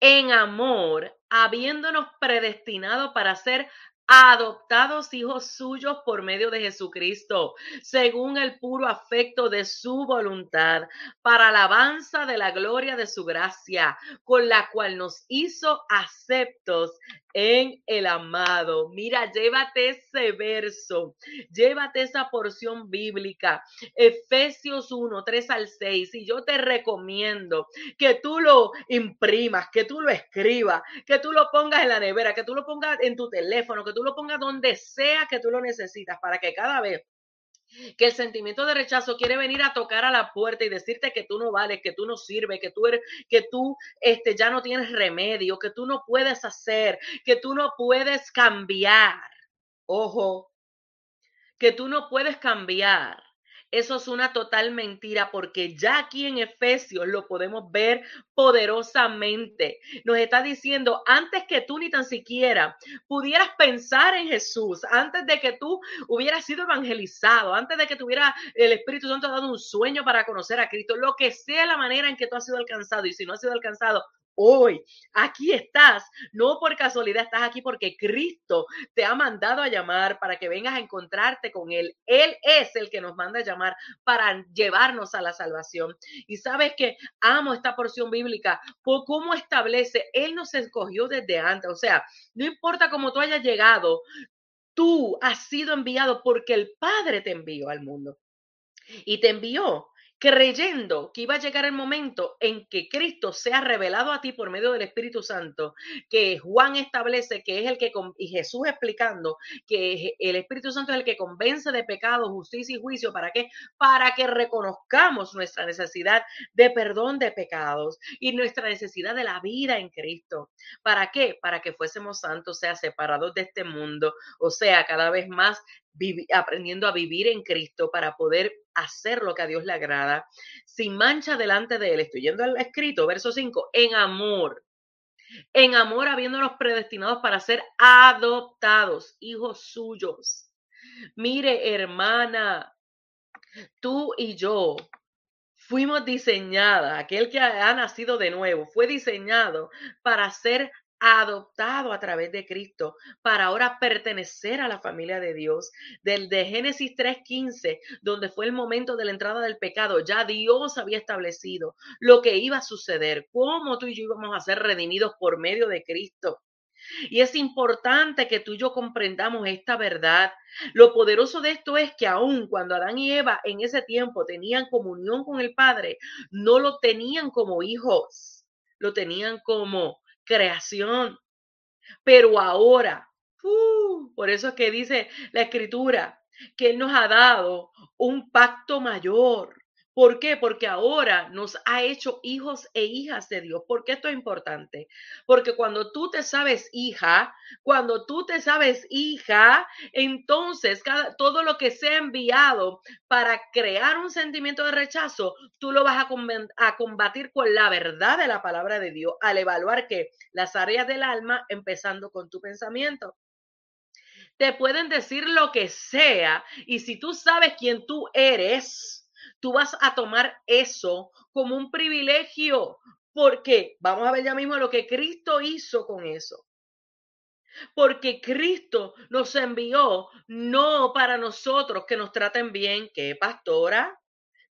en amor, habiéndonos predestinado para ser adoptados hijos suyos por medio de Jesucristo, según el puro afecto de su voluntad, para alabanza de la gloria de su gracia, con la cual nos hizo aceptos en el amado. Mira, llévate ese verso, llévate esa porción bíblica, Efesios 1, 3 al 6, y yo te recomiendo que tú lo imprimas, que tú lo escribas, que tú lo pongas en la nevera, que tú lo pongas en tu teléfono, que tú lo pongas donde sea que tú lo necesitas, para que cada vez que el sentimiento de rechazo quiere venir a tocar a la puerta y decirte que tú no vales, que tú no sirves, que tú eres, que tú este, ya no tienes remedio, que tú no puedes hacer, que tú no puedes cambiar. Ojo, que tú no puedes cambiar. Eso es una total mentira porque ya aquí en Efesios lo podemos ver poderosamente. Nos está diciendo, antes que tú ni tan siquiera pudieras pensar en Jesús, antes de que tú hubieras sido evangelizado, antes de que tuviera el Espíritu Santo dado un sueño para conocer a Cristo, lo que sea la manera en que tú has sido alcanzado y si no has sido alcanzado, hoy. Aquí estás, no por casualidad, estás aquí porque Cristo te ha mandado a llamar para que vengas a encontrarte con Él. Él es el que nos manda a llamar para llevarnos a la salvación. Y sabes que amo esta porción bíblica por cómo establece, Él nos escogió desde antes. O sea, no importa cómo tú hayas llegado, tú has sido enviado porque el Padre te envió al mundo. Y te envió creyendo que iba a llegar el momento en que Cristo sea revelado a ti por medio del Espíritu Santo, que Juan establece que es el que, y Jesús explicando que el Espíritu Santo es el que convence de pecado, justicia y juicio. ¿Para qué? Para que reconozcamos nuestra necesidad de perdón de pecados y nuestra necesidad de la vida en Cristo. ¿Para qué? Para que fuésemos santos, sea, separados de este mundo, o sea, cada vez más aprendiendo a vivir en Cristo para poder hacer lo que a Dios le agrada, sin mancha delante de Él. Estoy yendo al escrito, verso 5, en amor. En amor, habiéndonos predestinados para ser adoptados, hijos suyos. Mire, hermana, tú y yo fuimos diseñadas, aquel que ha nacido de nuevo, fue diseñado para ser adoptado a través de Cristo para ahora pertenecer a la familia de Dios. Del de Génesis 3:15, donde fue el momento de la entrada del pecado, ya Dios había establecido lo que iba a suceder, cómo tú y yo íbamos a ser redimidos por medio de Cristo. Y es importante que tú y yo comprendamos esta verdad. Lo poderoso de esto es que aun cuando Adán y Eva en ese tiempo tenían comunión con el Padre, no lo tenían como hijos, lo tenían como creación. Pero ahora, uh, por eso es que dice la escritura que Él nos ha dado un pacto mayor. ¿Por qué? Porque ahora nos ha hecho hijos e hijas de Dios. ¿Por qué esto es importante? Porque cuando tú te sabes hija, cuando tú te sabes hija, entonces todo lo que sea enviado para crear un sentimiento de rechazo, tú lo vas a, a combatir con la verdad de la palabra de Dios, al evaluar que las áreas del alma, empezando con tu pensamiento te pueden decir lo que sea y si tú sabes quién tú eres, tú vas a tomar eso como un privilegio, porque vamos a ver ya mismo lo que Cristo hizo con eso. Porque Cristo nos envió no para nosotros que nos traten bien, que pastora.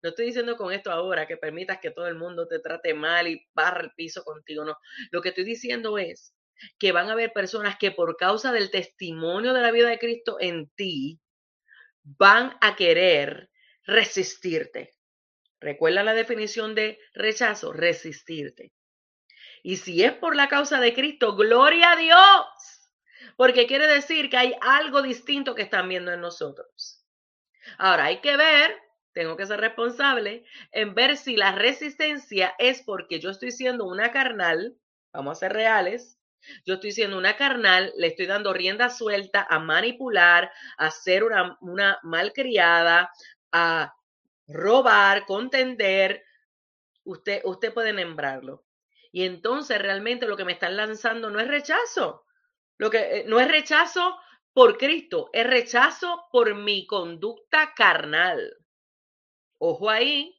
No estoy diciendo con esto ahora que permitas que todo el mundo te trate mal y barra el piso contigo, no. Lo que estoy diciendo es que van a haber personas que por causa del testimonio de la vida de Cristo en ti van a querer resistirte. Recuerda la definición de rechazo, resistirte. Y si es por la causa de Cristo, gloria a Dios, porque quiere decir que hay algo distinto que están viendo en nosotros. Ahora hay que ver, tengo que ser responsable en ver si la resistencia es porque yo estoy siendo una carnal, vamos a ser reales, yo estoy siendo una carnal, le estoy dando rienda suelta a manipular, a ser una, una malcriada, a robar, contender, usted, usted puede nombrarlo. Y entonces realmente lo que me están lanzando no es rechazo. Lo que eh, no es rechazo por Cristo, es rechazo por mi conducta carnal. Ojo ahí.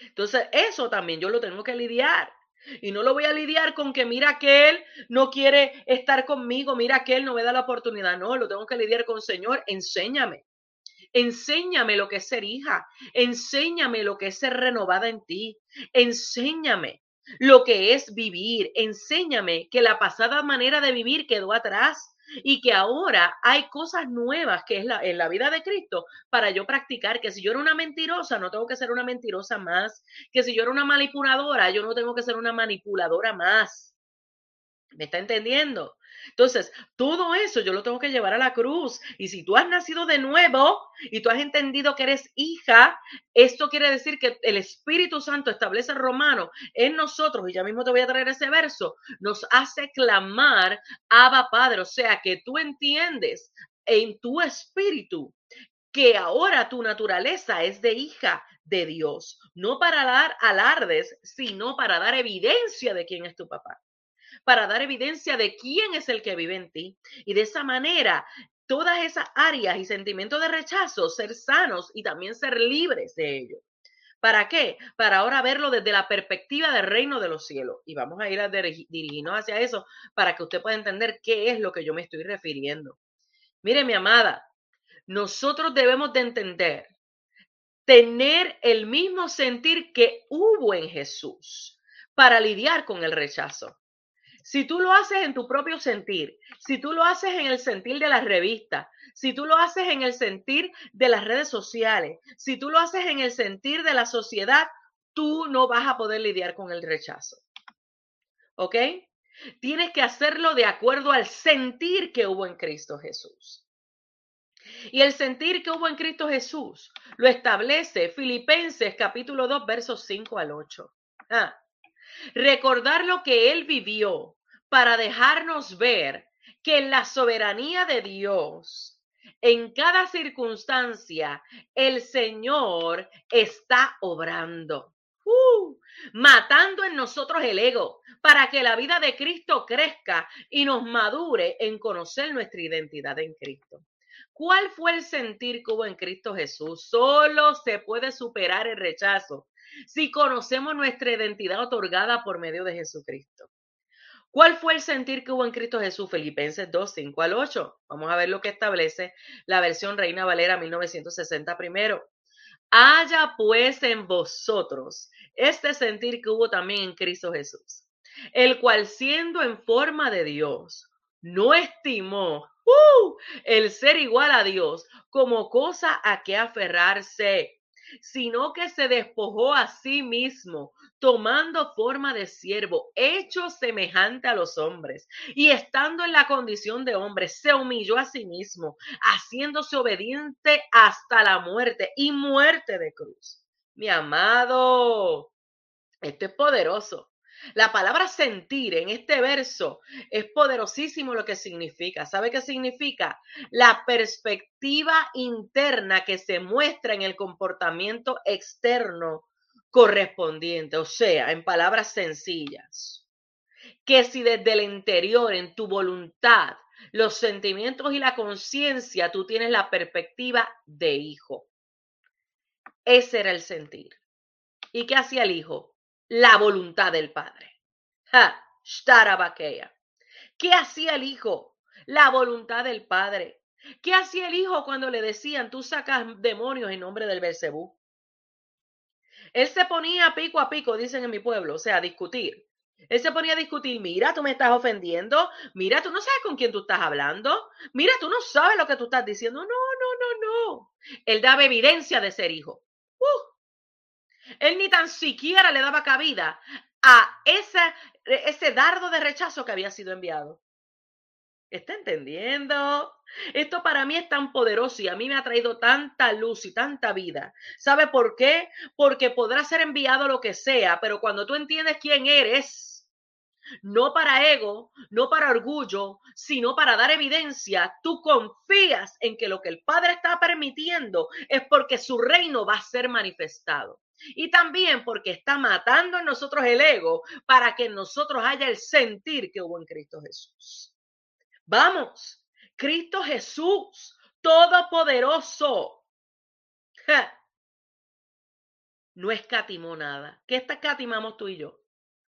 Entonces, eso también yo lo tengo que lidiar. Y no lo voy a lidiar con que mira que él no quiere estar conmigo, mira que él no me da la oportunidad. No, lo tengo que lidiar con Señor, enséñame. Enséñame lo que es ser hija. Enséñame lo que es ser renovada en ti. Enséñame lo que es vivir. Enséñame que la pasada manera de vivir quedó atrás y que ahora hay cosas nuevas que es la, en la vida de Cristo para yo practicar, que si yo era una mentirosa, no tengo que ser una mentirosa más, que si yo era una manipuladora, yo no tengo que ser una manipuladora más. ¿Me está entendiendo? Entonces, todo eso yo lo tengo que llevar a la cruz. Y si tú has nacido de nuevo y tú has entendido que eres hija, esto quiere decir que el Espíritu Santo establece romano en nosotros, y ya mismo te voy a traer ese verso, nos hace clamar, Abba Padre. O sea, que tú entiendes en tu espíritu que ahora tu naturaleza es de hija de Dios, no para dar alardes, sino para dar evidencia de quién es tu papá para dar evidencia de quién es el que vive en ti. Y de esa manera, todas esas áreas y sentimientos de rechazo, ser sanos y también ser libres de ello. ¿Para qué? Para ahora verlo desde la perspectiva del reino de los cielos. Y vamos a ir a dirigirnos hacia eso para que usted pueda entender qué es lo que yo me estoy refiriendo. Mire, mi amada, nosotros debemos de entender, tener el mismo sentir que hubo en Jesús para lidiar con el rechazo. Si tú lo haces en tu propio sentir, si tú lo haces en el sentir de las revistas, si tú lo haces en el sentir de las redes sociales, si tú lo haces en el sentir de la sociedad, tú no vas a poder lidiar con el rechazo. ¿Ok? Tienes que hacerlo de acuerdo al sentir que hubo en Cristo Jesús. Y el sentir que hubo en Cristo Jesús lo establece Filipenses capítulo 2 versos 5 al 8. Ah, recordar lo que Él vivió para dejarnos ver que en la soberanía de Dios, en cada circunstancia, el Señor está obrando. Uh, matando en nosotros el ego para que la vida de Cristo crezca y nos madure en conocer nuestra identidad en Cristo. ¿Cuál fue el sentir que hubo en Cristo Jesús? Solo se puede superar el rechazo si conocemos nuestra identidad otorgada por medio de Jesucristo. ¿Cuál fue el sentir que hubo en Cristo Jesús? Filipenses 2, 5 al 8. Vamos a ver lo que establece la versión Reina Valera 1960 primero. Haya pues en vosotros este sentir que hubo también en Cristo Jesús, el cual siendo en forma de Dios, no estimó uh, el ser igual a Dios como cosa a que aferrarse, sino que se despojó a sí mismo, tomando forma de siervo, hecho semejante a los hombres, y estando en la condición de hombre, se humilló a sí mismo, haciéndose obediente hasta la muerte y muerte de cruz. Mi amado, esto es poderoso. La palabra sentir en este verso es poderosísimo lo que significa. ¿Sabe qué significa? La perspectiva interna que se muestra en el comportamiento externo correspondiente. O sea, en palabras sencillas, que si desde el interior, en tu voluntad, los sentimientos y la conciencia, tú tienes la perspectiva de hijo. Ese era el sentir. ¿Y qué hacía el hijo? La voluntad del Padre. Ja, ¿Qué hacía el Hijo? La voluntad del Padre. ¿Qué hacía el Hijo cuando le decían, tú sacas demonios en nombre del Belcebú? Él se ponía pico a pico, dicen en mi pueblo, o sea, discutir. Él se ponía a discutir, mira, tú me estás ofendiendo, mira, tú no sabes con quién tú estás hablando, mira, tú no sabes lo que tú estás diciendo. No, no, no, no. Él daba evidencia de ser hijo. Uh, él ni tan siquiera le daba cabida a ese, ese dardo de rechazo que había sido enviado. ¿Está entendiendo? Esto para mí es tan poderoso y a mí me ha traído tanta luz y tanta vida. ¿Sabe por qué? Porque podrá ser enviado lo que sea, pero cuando tú entiendes quién eres, no para ego, no para orgullo, sino para dar evidencia, tú confías en que lo que el Padre está permitiendo es porque su reino va a ser manifestado. Y también porque está matando en nosotros el ego para que en nosotros haya el sentir que hubo en Cristo Jesús. Vamos, Cristo Jesús, todopoderoso. No escatimó nada. ¿Qué escatimamos tú y yo?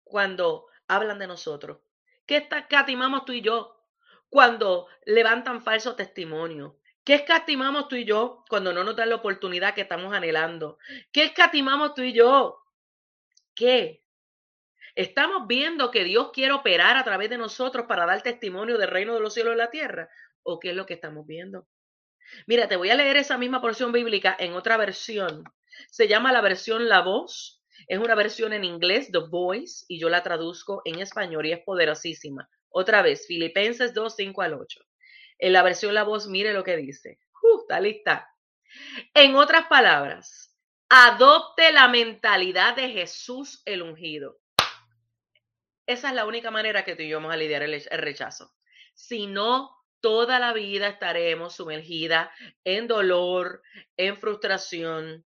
Cuando hablan de nosotros. ¿Qué escatimamos tú y yo cuando levantan falso testimonio? ¿Qué escatimamos tú y yo cuando no nos dan la oportunidad que estamos anhelando? ¿Qué escatimamos tú y yo? ¿Qué? ¿Estamos viendo que Dios quiere operar a través de nosotros para dar testimonio del reino de los cielos y la tierra? ¿O qué es lo que estamos viendo? Mira, te voy a leer esa misma porción bíblica en otra versión. Se llama la versión La Voz. Es una versión en inglés, The Voice, y yo la traduzco en español y es poderosísima. Otra vez, Filipenses 2, 5 al 8. En la versión La Voz, mire lo que dice. Uh, está lista. En otras palabras, adopte la mentalidad de Jesús el ungido. Esa es la única manera que tú y yo vamos a lidiar el, el rechazo. Si no, toda la vida estaremos sumergida en dolor, en frustración,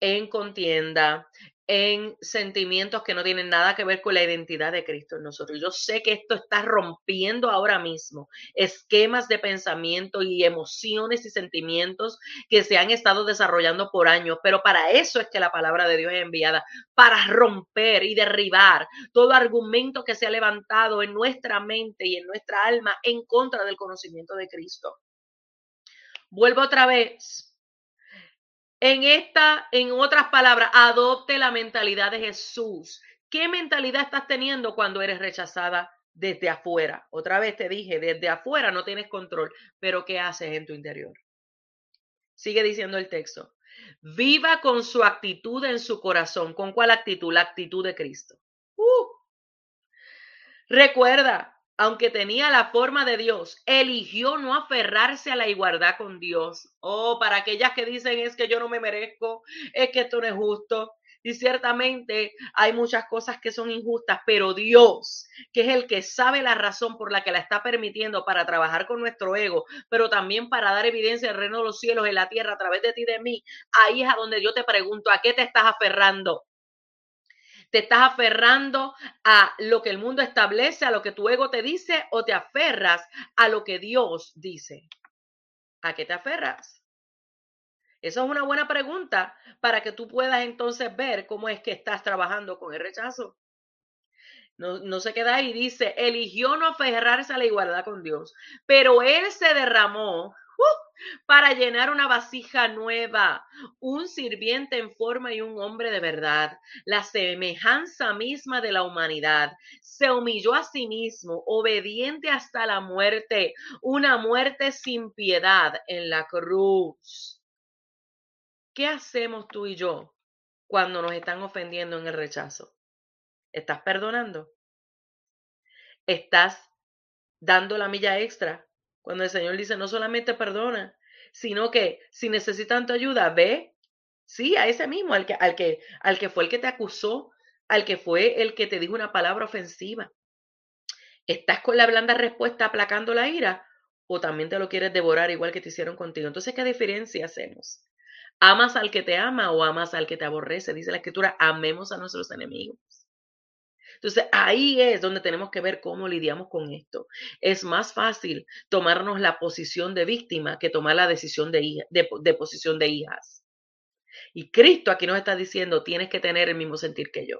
en contienda, en sentimientos que no tienen nada que ver con la identidad de Cristo en nosotros. Yo sé que esto está rompiendo ahora mismo esquemas de pensamiento y emociones y sentimientos que se han estado desarrollando por años, pero para eso es que la palabra de Dios es enviada, para romper y derribar todo argumento que se ha levantado en nuestra mente y en nuestra alma en contra del conocimiento de Cristo. Vuelvo otra vez en esta, en otras palabras, adopte la mentalidad de Jesús. ¿Qué mentalidad estás teniendo cuando eres rechazada desde afuera. Otra vez te dije, desde afuera no tienes control, pero ¿qué haces en tu interior? Sigue diciendo el texto. Viva con su actitud en su corazón. ¿Con cuál actitud? La actitud de Cristo. Uh. Recuerda, aunque tenía la forma de Dios, eligió no aferrarse a la igualdad con Dios. Oh, para aquellas que dicen es que yo no me merezco, es que esto no es justo. Y ciertamente hay muchas cosas que son injustas, pero Dios, que es el que sabe la razón por la que la está permitiendo para trabajar con nuestro ego, pero también para dar evidencia del reino de los cielos en la tierra a través de ti y de mí, ahí es a donde yo te pregunto, ¿a qué te estás aferrando? ¿Te estás aferrando a lo que el mundo establece, a lo que tu ego te dice, o te aferras a lo que Dios dice? ¿A qué te aferras? Esa es una buena pregunta para que tú puedas entonces ver cómo es que estás trabajando con el rechazo. No, no, se queda ahí, dice, eligió no aferrarse a la igualdad con Dios, pero él se derramó para llenar una vasija nueva, un sirviente en forma y un hombre de verdad, la semejanza misma de la humanidad. Se humilló a sí mismo, obediente hasta la muerte, una muerte sin piedad en la cruz. ¿Qué hacemos tú y yo cuando nos están ofendiendo en el rechazo? ¿Estás perdonando? ¿Estás dando la milla extra? Cuando el Señor dice, no solamente perdona, sino que si necesitan tu ayuda, ve, sí, a ese mismo, al que, al que, al que fue el que te acusó, al que fue el que te dijo una palabra ofensiva. ¿Estás con la blanda respuesta aplacando la ira? ¿O también te lo quieres devorar igual que te hicieron contigo? Entonces, ¿qué diferencia hacemos? ¿Amas al que te ama o amas al que te aborrece? Dice la escritura, amemos a nuestros enemigos. Entonces ahí es donde tenemos que ver cómo lidiamos con esto. Es más fácil tomarnos la posición de víctima que tomar la decisión de, de posición de hijas. Y Cristo aquí nos está diciendo, tienes que tener el mismo sentir que yo.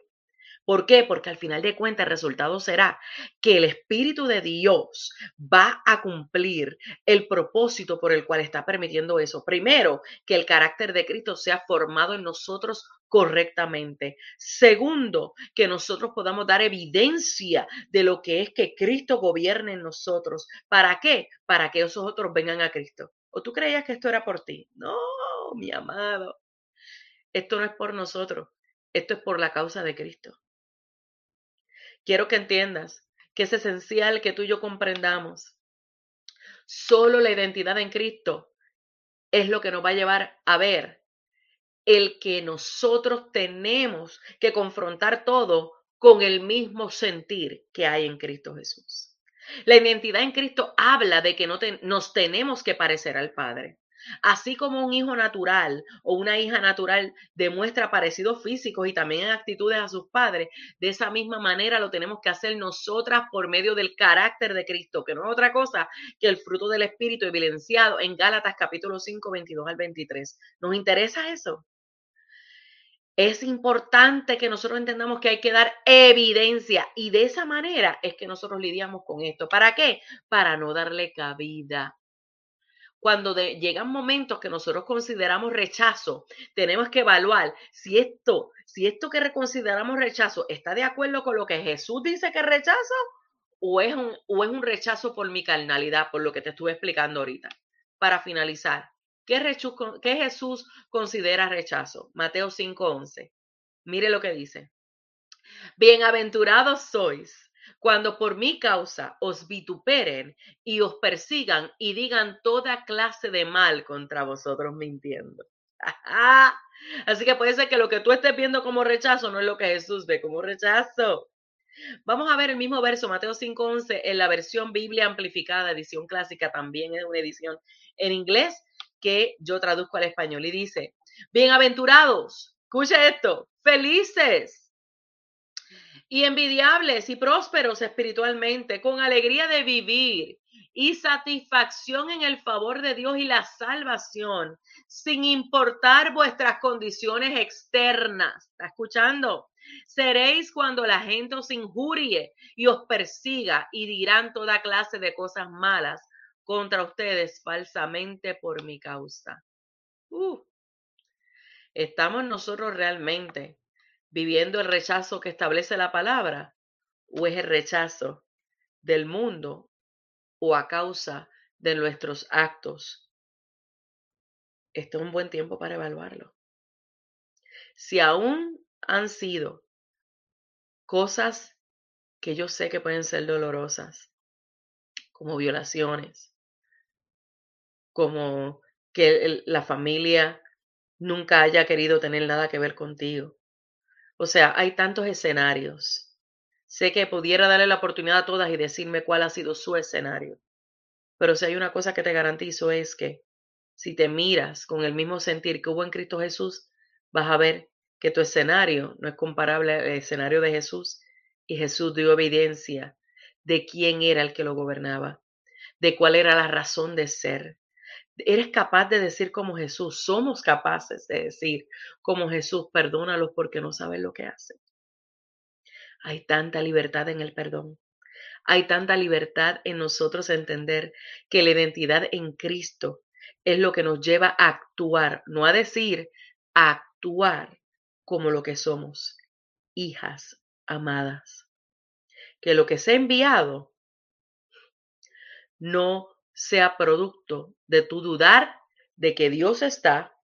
¿Por qué? Porque al final de cuentas el resultado será que el Espíritu de Dios va a cumplir el propósito por el cual está permitiendo eso. Primero, que el carácter de Cristo sea formado en nosotros correctamente. Segundo, que nosotros podamos dar evidencia de lo que es que Cristo gobierne en nosotros. ¿Para qué? Para que esos otros vengan a Cristo. ¿O tú creías que esto era por ti? No, mi amado. Esto no es por nosotros. Esto es por la causa de Cristo. Quiero que entiendas que es esencial que tú y yo comprendamos. Solo la identidad en Cristo es lo que nos va a llevar a ver el que nosotros tenemos que confrontar todo con el mismo sentir que hay en Cristo Jesús. La identidad en Cristo habla de que no nos tenemos que parecer al Padre. Así como un hijo natural o una hija natural demuestra parecidos físicos y también actitudes a sus padres, de esa misma manera lo tenemos que hacer nosotras por medio del carácter de Cristo, que no es otra cosa que el fruto del Espíritu evidenciado en Gálatas capítulo 5, 22 al 23. ¿Nos interesa eso? Es importante que nosotros entendamos que hay que dar evidencia y de esa manera es que nosotros lidiamos con esto. ¿Para qué? Para no darle cabida cuando llegan momentos que nosotros consideramos rechazo, tenemos que evaluar si esto, si esto que reconsideramos rechazo está de acuerdo con lo que Jesús dice que rechazo o es un, o es un rechazo por mi carnalidad, por lo que te estuve explicando ahorita. Para finalizar, ¿qué, qué Jesús considera rechazo? Mateo 5:11. Mire lo que dice. Bienaventurados sois cuando por mi causa os vituperen y os persigan y digan toda clase de mal contra vosotros mintiendo. Así que puede ser que lo que tú estés viendo como rechazo no es lo que Jesús ve como rechazo. Vamos a ver el mismo verso, Mateo 5:11, en la versión Biblia amplificada, edición clásica, también es una edición en inglés que yo traduzco al español y dice, bienaventurados, escucha esto, felices y envidiables y prósperos espiritualmente, con alegría de vivir y satisfacción en el favor de Dios y la salvación, sin importar vuestras condiciones externas. ¿Está escuchando? Seréis cuando la gente os injurie y os persiga y dirán toda clase de cosas malas contra ustedes falsamente por mi causa. Uh. ¿Estamos nosotros realmente viviendo el rechazo que establece la palabra o es el rechazo del mundo o a causa de nuestros actos. Este es un buen tiempo para evaluarlo. Si aún han sido cosas que yo sé que pueden ser dolorosas, como violaciones, como que la familia nunca haya querido tener nada que ver contigo. O sea, hay tantos escenarios. Sé que pudiera darle la oportunidad a todas y decirme cuál ha sido su escenario. Pero si hay una cosa que te garantizo es que si te miras con el mismo sentir que hubo en Cristo Jesús, vas a ver que tu escenario no es comparable al escenario de Jesús y Jesús dio evidencia de quién era el que lo gobernaba, de cuál era la razón de ser, Eres capaz de decir como Jesús, somos capaces de decir como Jesús, perdónalos porque no saben lo que hacen. Hay tanta libertad en el perdón. Hay tanta libertad en nosotros entender que la identidad en Cristo es lo que nos lleva a actuar, no a decir, a actuar como lo que somos, hijas amadas. Que lo que se ha enviado no sea producto de tu dudar de que Dios está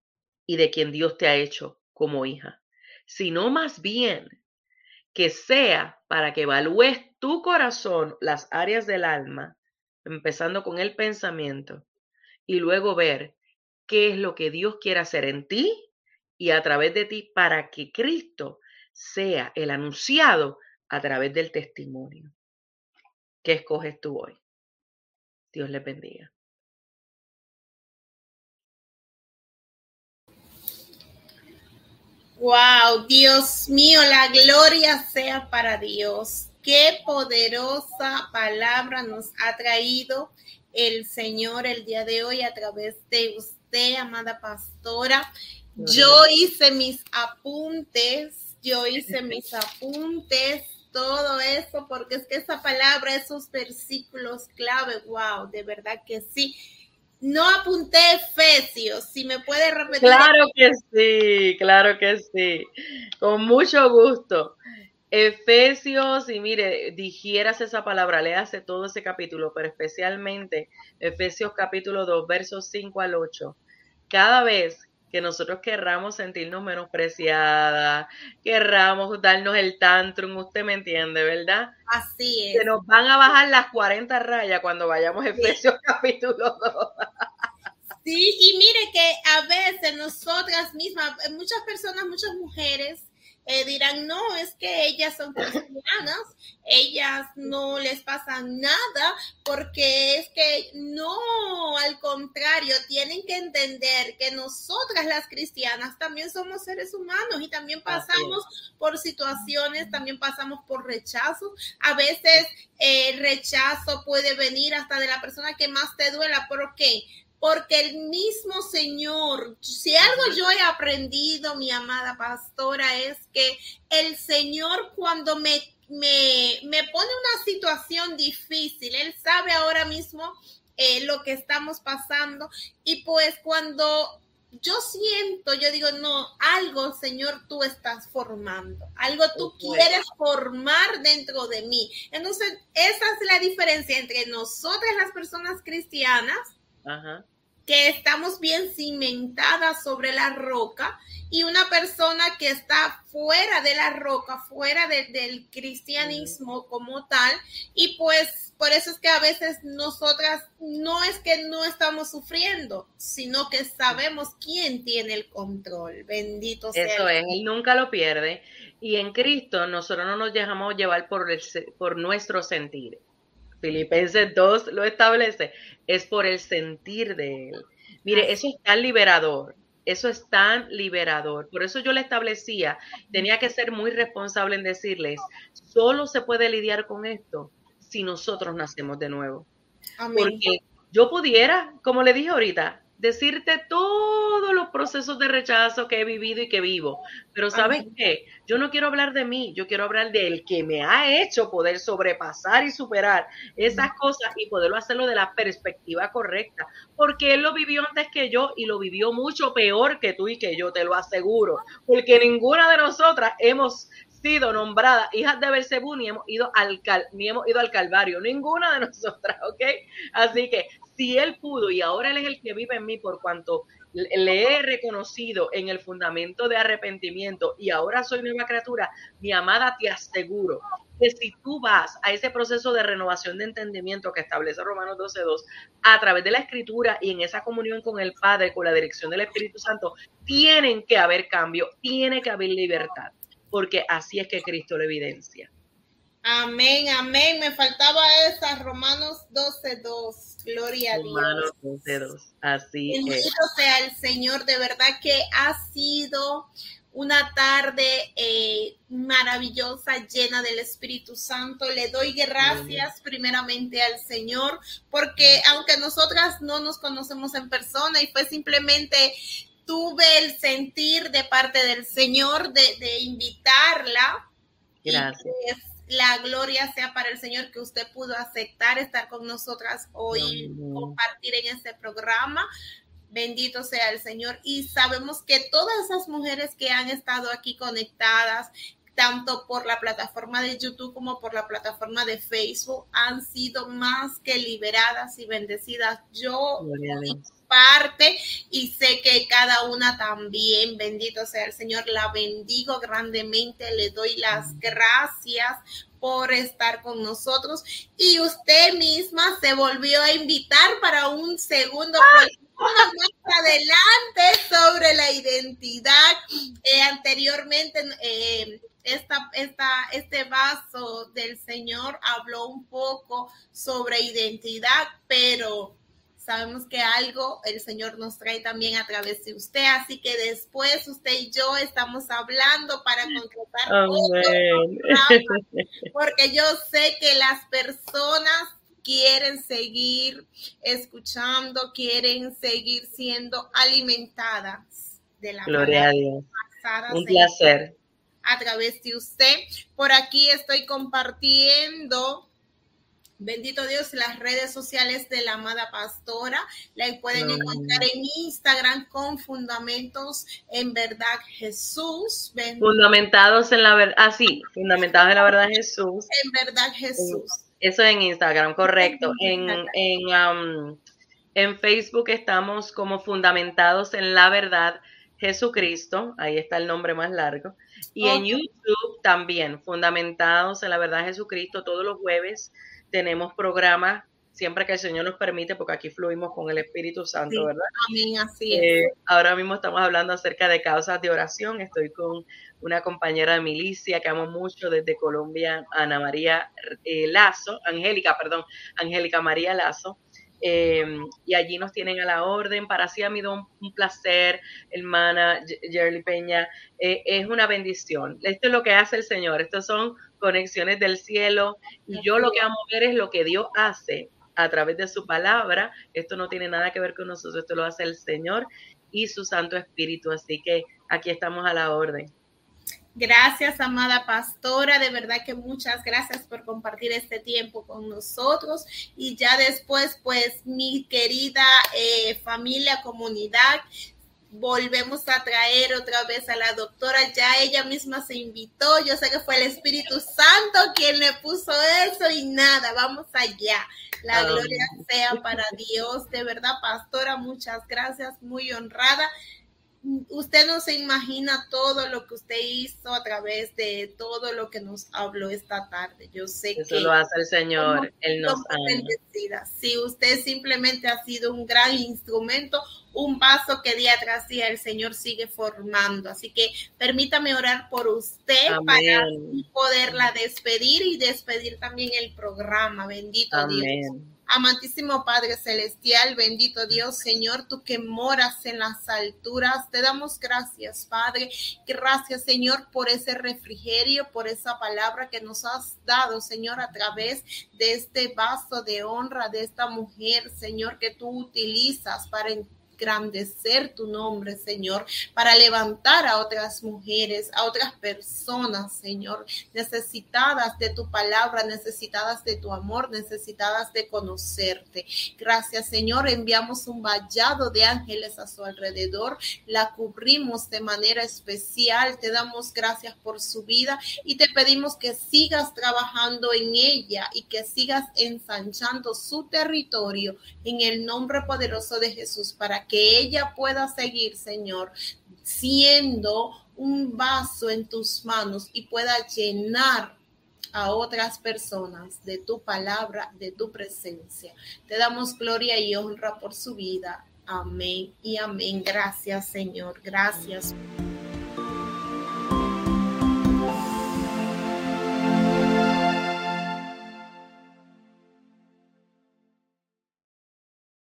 y de quien Dios te ha hecho como hija, sino más bien que sea para que evalúes tu corazón, las áreas del alma, empezando con el pensamiento, y luego ver qué es lo que Dios quiere hacer en ti y a través de ti para que Cristo sea el anunciado a través del testimonio. ¿Qué escoges tú hoy? Dios les bendiga. Wow, Dios mío, la gloria sea para Dios. Qué poderosa palabra nos ha traído el Señor el día de hoy a través de usted, amada pastora. Yo hice mis apuntes, yo hice mis apuntes todo eso, porque es que esa palabra, esos versículos clave, wow, de verdad que sí. No apunté Efesios, si me puede repetir. Claro que sí, claro que sí, con mucho gusto. Efesios, y mire, digieras esa palabra, léase todo ese capítulo, pero especialmente Efesios capítulo 2, versos 5 al 8. Cada vez que nosotros querramos sentirnos menospreciadas, querramos darnos el tantrum, usted me entiende, ¿verdad? Así es. Que nos van a bajar las 40 rayas cuando vayamos a Efesios capítulo 2. Sí, y mire que a veces nosotras mismas, muchas personas, muchas mujeres, eh, dirán, no, es que ellas son cristianas, ellas no les pasa nada, porque es que no, al contrario, tienen que entender que nosotras las cristianas también somos seres humanos y también pasamos por situaciones, también pasamos por rechazo. A veces el eh, rechazo puede venir hasta de la persona que más te duela. ¿Por qué? Porque el mismo Señor, si algo yo he aprendido, mi amada pastora, es que el Señor cuando me, me, me pone una situación difícil, Él sabe ahora mismo eh, lo que estamos pasando y pues cuando yo siento, yo digo, no, algo, Señor, tú estás formando, algo tú quieres formar dentro de mí. Entonces, esa es la diferencia entre nosotras las personas cristianas que estamos bien cimentadas sobre la roca y una persona que está fuera de la roca, fuera del cristianismo como tal, y pues por eso es que a veces nosotras no es que no estamos sufriendo, sino que sabemos quién tiene el control. Bendito sea. Eso es, él nunca lo pierde. Y en Cristo nosotros no nos dejamos llevar por, el, por nuestro sentir. Filipenses 2 lo establece, es por el sentir de él. Mire, eso es tan liberador, eso es tan liberador. Por eso yo le establecía, tenía que ser muy responsable en decirles, solo se puede lidiar con esto si nosotros nacemos de nuevo. Porque yo pudiera, como le dije ahorita, decirte todos los procesos de rechazo que he vivido y que vivo. Pero ¿sabes qué? Yo no quiero hablar de mí, yo quiero hablar del que me ha hecho poder sobrepasar y superar esas cosas y poderlo hacerlo de la perspectiva correcta. Porque él lo vivió antes que yo y lo vivió mucho peor que tú y que yo, te lo aseguro. Porque ninguna de nosotras hemos sido nombradas hijas de Belcebú ni hemos ido al ni hemos ido al Calvario, ninguna de nosotras, ¿ok? Así que si él pudo y ahora él es el que vive en mí por cuanto le he reconocido en el fundamento de arrepentimiento y ahora soy nueva criatura, mi amada, te aseguro que si tú vas a ese proceso de renovación de entendimiento que establece Romanos 12.2 a través de la escritura y en esa comunión con el Padre, con la dirección del Espíritu Santo, tienen que haber cambio, tiene que haber libertad, porque así es que Cristo lo evidencia. Amén, amén. Me faltaba esa, Romanos 12.2. Gloria a Dios. Romanos 12.2. Así Bendito es. sea el Señor, de verdad que ha sido una tarde eh, maravillosa, llena del Espíritu Santo. Le doy gracias primeramente al Señor, porque aunque nosotras no nos conocemos en persona y fue simplemente tuve el sentir de parte del Señor de, invitarla. Gracias la gloria sea para el Señor que usted pudo aceptar estar con nosotras hoy, compartir en este programa. Bendito sea el Señor. Y sabemos que todas esas mujeres que han estado aquí conectadas, tanto por la plataforma de YouTube como por la plataforma de Facebook, han sido más que liberadas y bendecidas. Yo parte y sé que cada una también, bendito sea el Señor, la bendigo grandemente, le doy las gracias por estar con nosotros. Y usted misma se volvió a invitar para un segundo proyecto más adelante sobre la identidad. Eh, anteriormente, eh, esta, esta, este vaso del Señor habló un poco sobre identidad, pero sabemos que algo el Señor nos trae también a través de usted, así que después usted y yo estamos hablando para concretar porque yo sé que las personas quieren seguir escuchando, quieren seguir siendo alimentadas de la Gloria a Dios. Un placer. A través de usted. Por aquí estoy compartiendo Bendito Dios, las redes sociales de la amada pastora la pueden encontrar en Instagram con fundamentos en verdad Jesús. Fundamentados en la verdad, ah, sí, fundamentados en la verdad Jesús. En verdad Jesús. Eso en Instagram, correcto. En, en, en Facebook estamos como fundamentados en la verdad Jesucristo, ahí está el nombre más largo. Y en YouTube también, fundamentados en la verdad Jesucristo, todos los jueves tenemos programas siempre que el Señor nos permite, porque aquí fluimos con el Espíritu Santo, ¿verdad? Amén, así es. Eh, ahora mismo estamos hablando acerca de causas de oración. Estoy con una compañera de milicia que amo mucho desde Colombia, Ana María eh, Lazo, Angélica, perdón, Angélica María Lazo. Em, y allí nos tienen a la orden. Para sí ha sido un, placer, hermana Jerly Peña. Eh, es una bendición. Esto es lo que hace el Señor. Estos son conexiones del cielo. Y yo lo que amo ver es lo que Dios hace a través de su palabra. Esto no tiene nada que ver con nosotros. Esto lo hace el Señor y su Santo Espíritu. Así que aquí estamos a la orden. Gracias, amada pastora. De verdad que muchas gracias por compartir este tiempo con nosotros. Y ya después, pues, mi querida eh, familia, comunidad, volvemos a traer otra vez a la doctora. Ya ella misma se invitó. Yo sé que fue el Espíritu Santo quien le puso eso y nada, vamos allá. La gloria sea para Dios. De verdad, pastora, muchas gracias. Muy honrada usted no se imagina todo lo que usted hizo a través de todo lo que nos habló esta tarde. Yo sé Eso que lo hace el Señor, Él nos ama. Si usted simplemente ha sido un gran instrumento, un paso que día tras día el Señor sigue formando. Así que permítame orar por usted para poderla despedir y despedir también el programa. Bendito Dios. Amantísimo Padre Celestial, bendito Dios, Señor, tú que moras en las alturas, te damos gracias, Padre. Gracias, Señor, por ese refrigerio, por esa palabra que nos has dado, Señor, a través de este vaso de honra de esta mujer, Señor, que tú utilizas para engrandecer tu nombre, Señor, para levantar a otras mujeres, a otras personas, Señor, necesitadas de tu palabra, necesitadas de tu amor, necesitadas de conocerte. Gracias, Señor. Enviamos un vallado de ángeles a su alrededor, la cubrimos de manera especial. Te damos gracias por su vida y te pedimos que sigas trabajando en ella y que sigas ensanchando su territorio en el nombre poderoso de Jesús para que ella pueda seguir, Señor, siendo un vaso en tus manos y pueda llenar a otras personas de tu palabra, de tu presencia. Te damos gloria y honra por su vida. Amén y amén. Gracias, Señor. Gracias.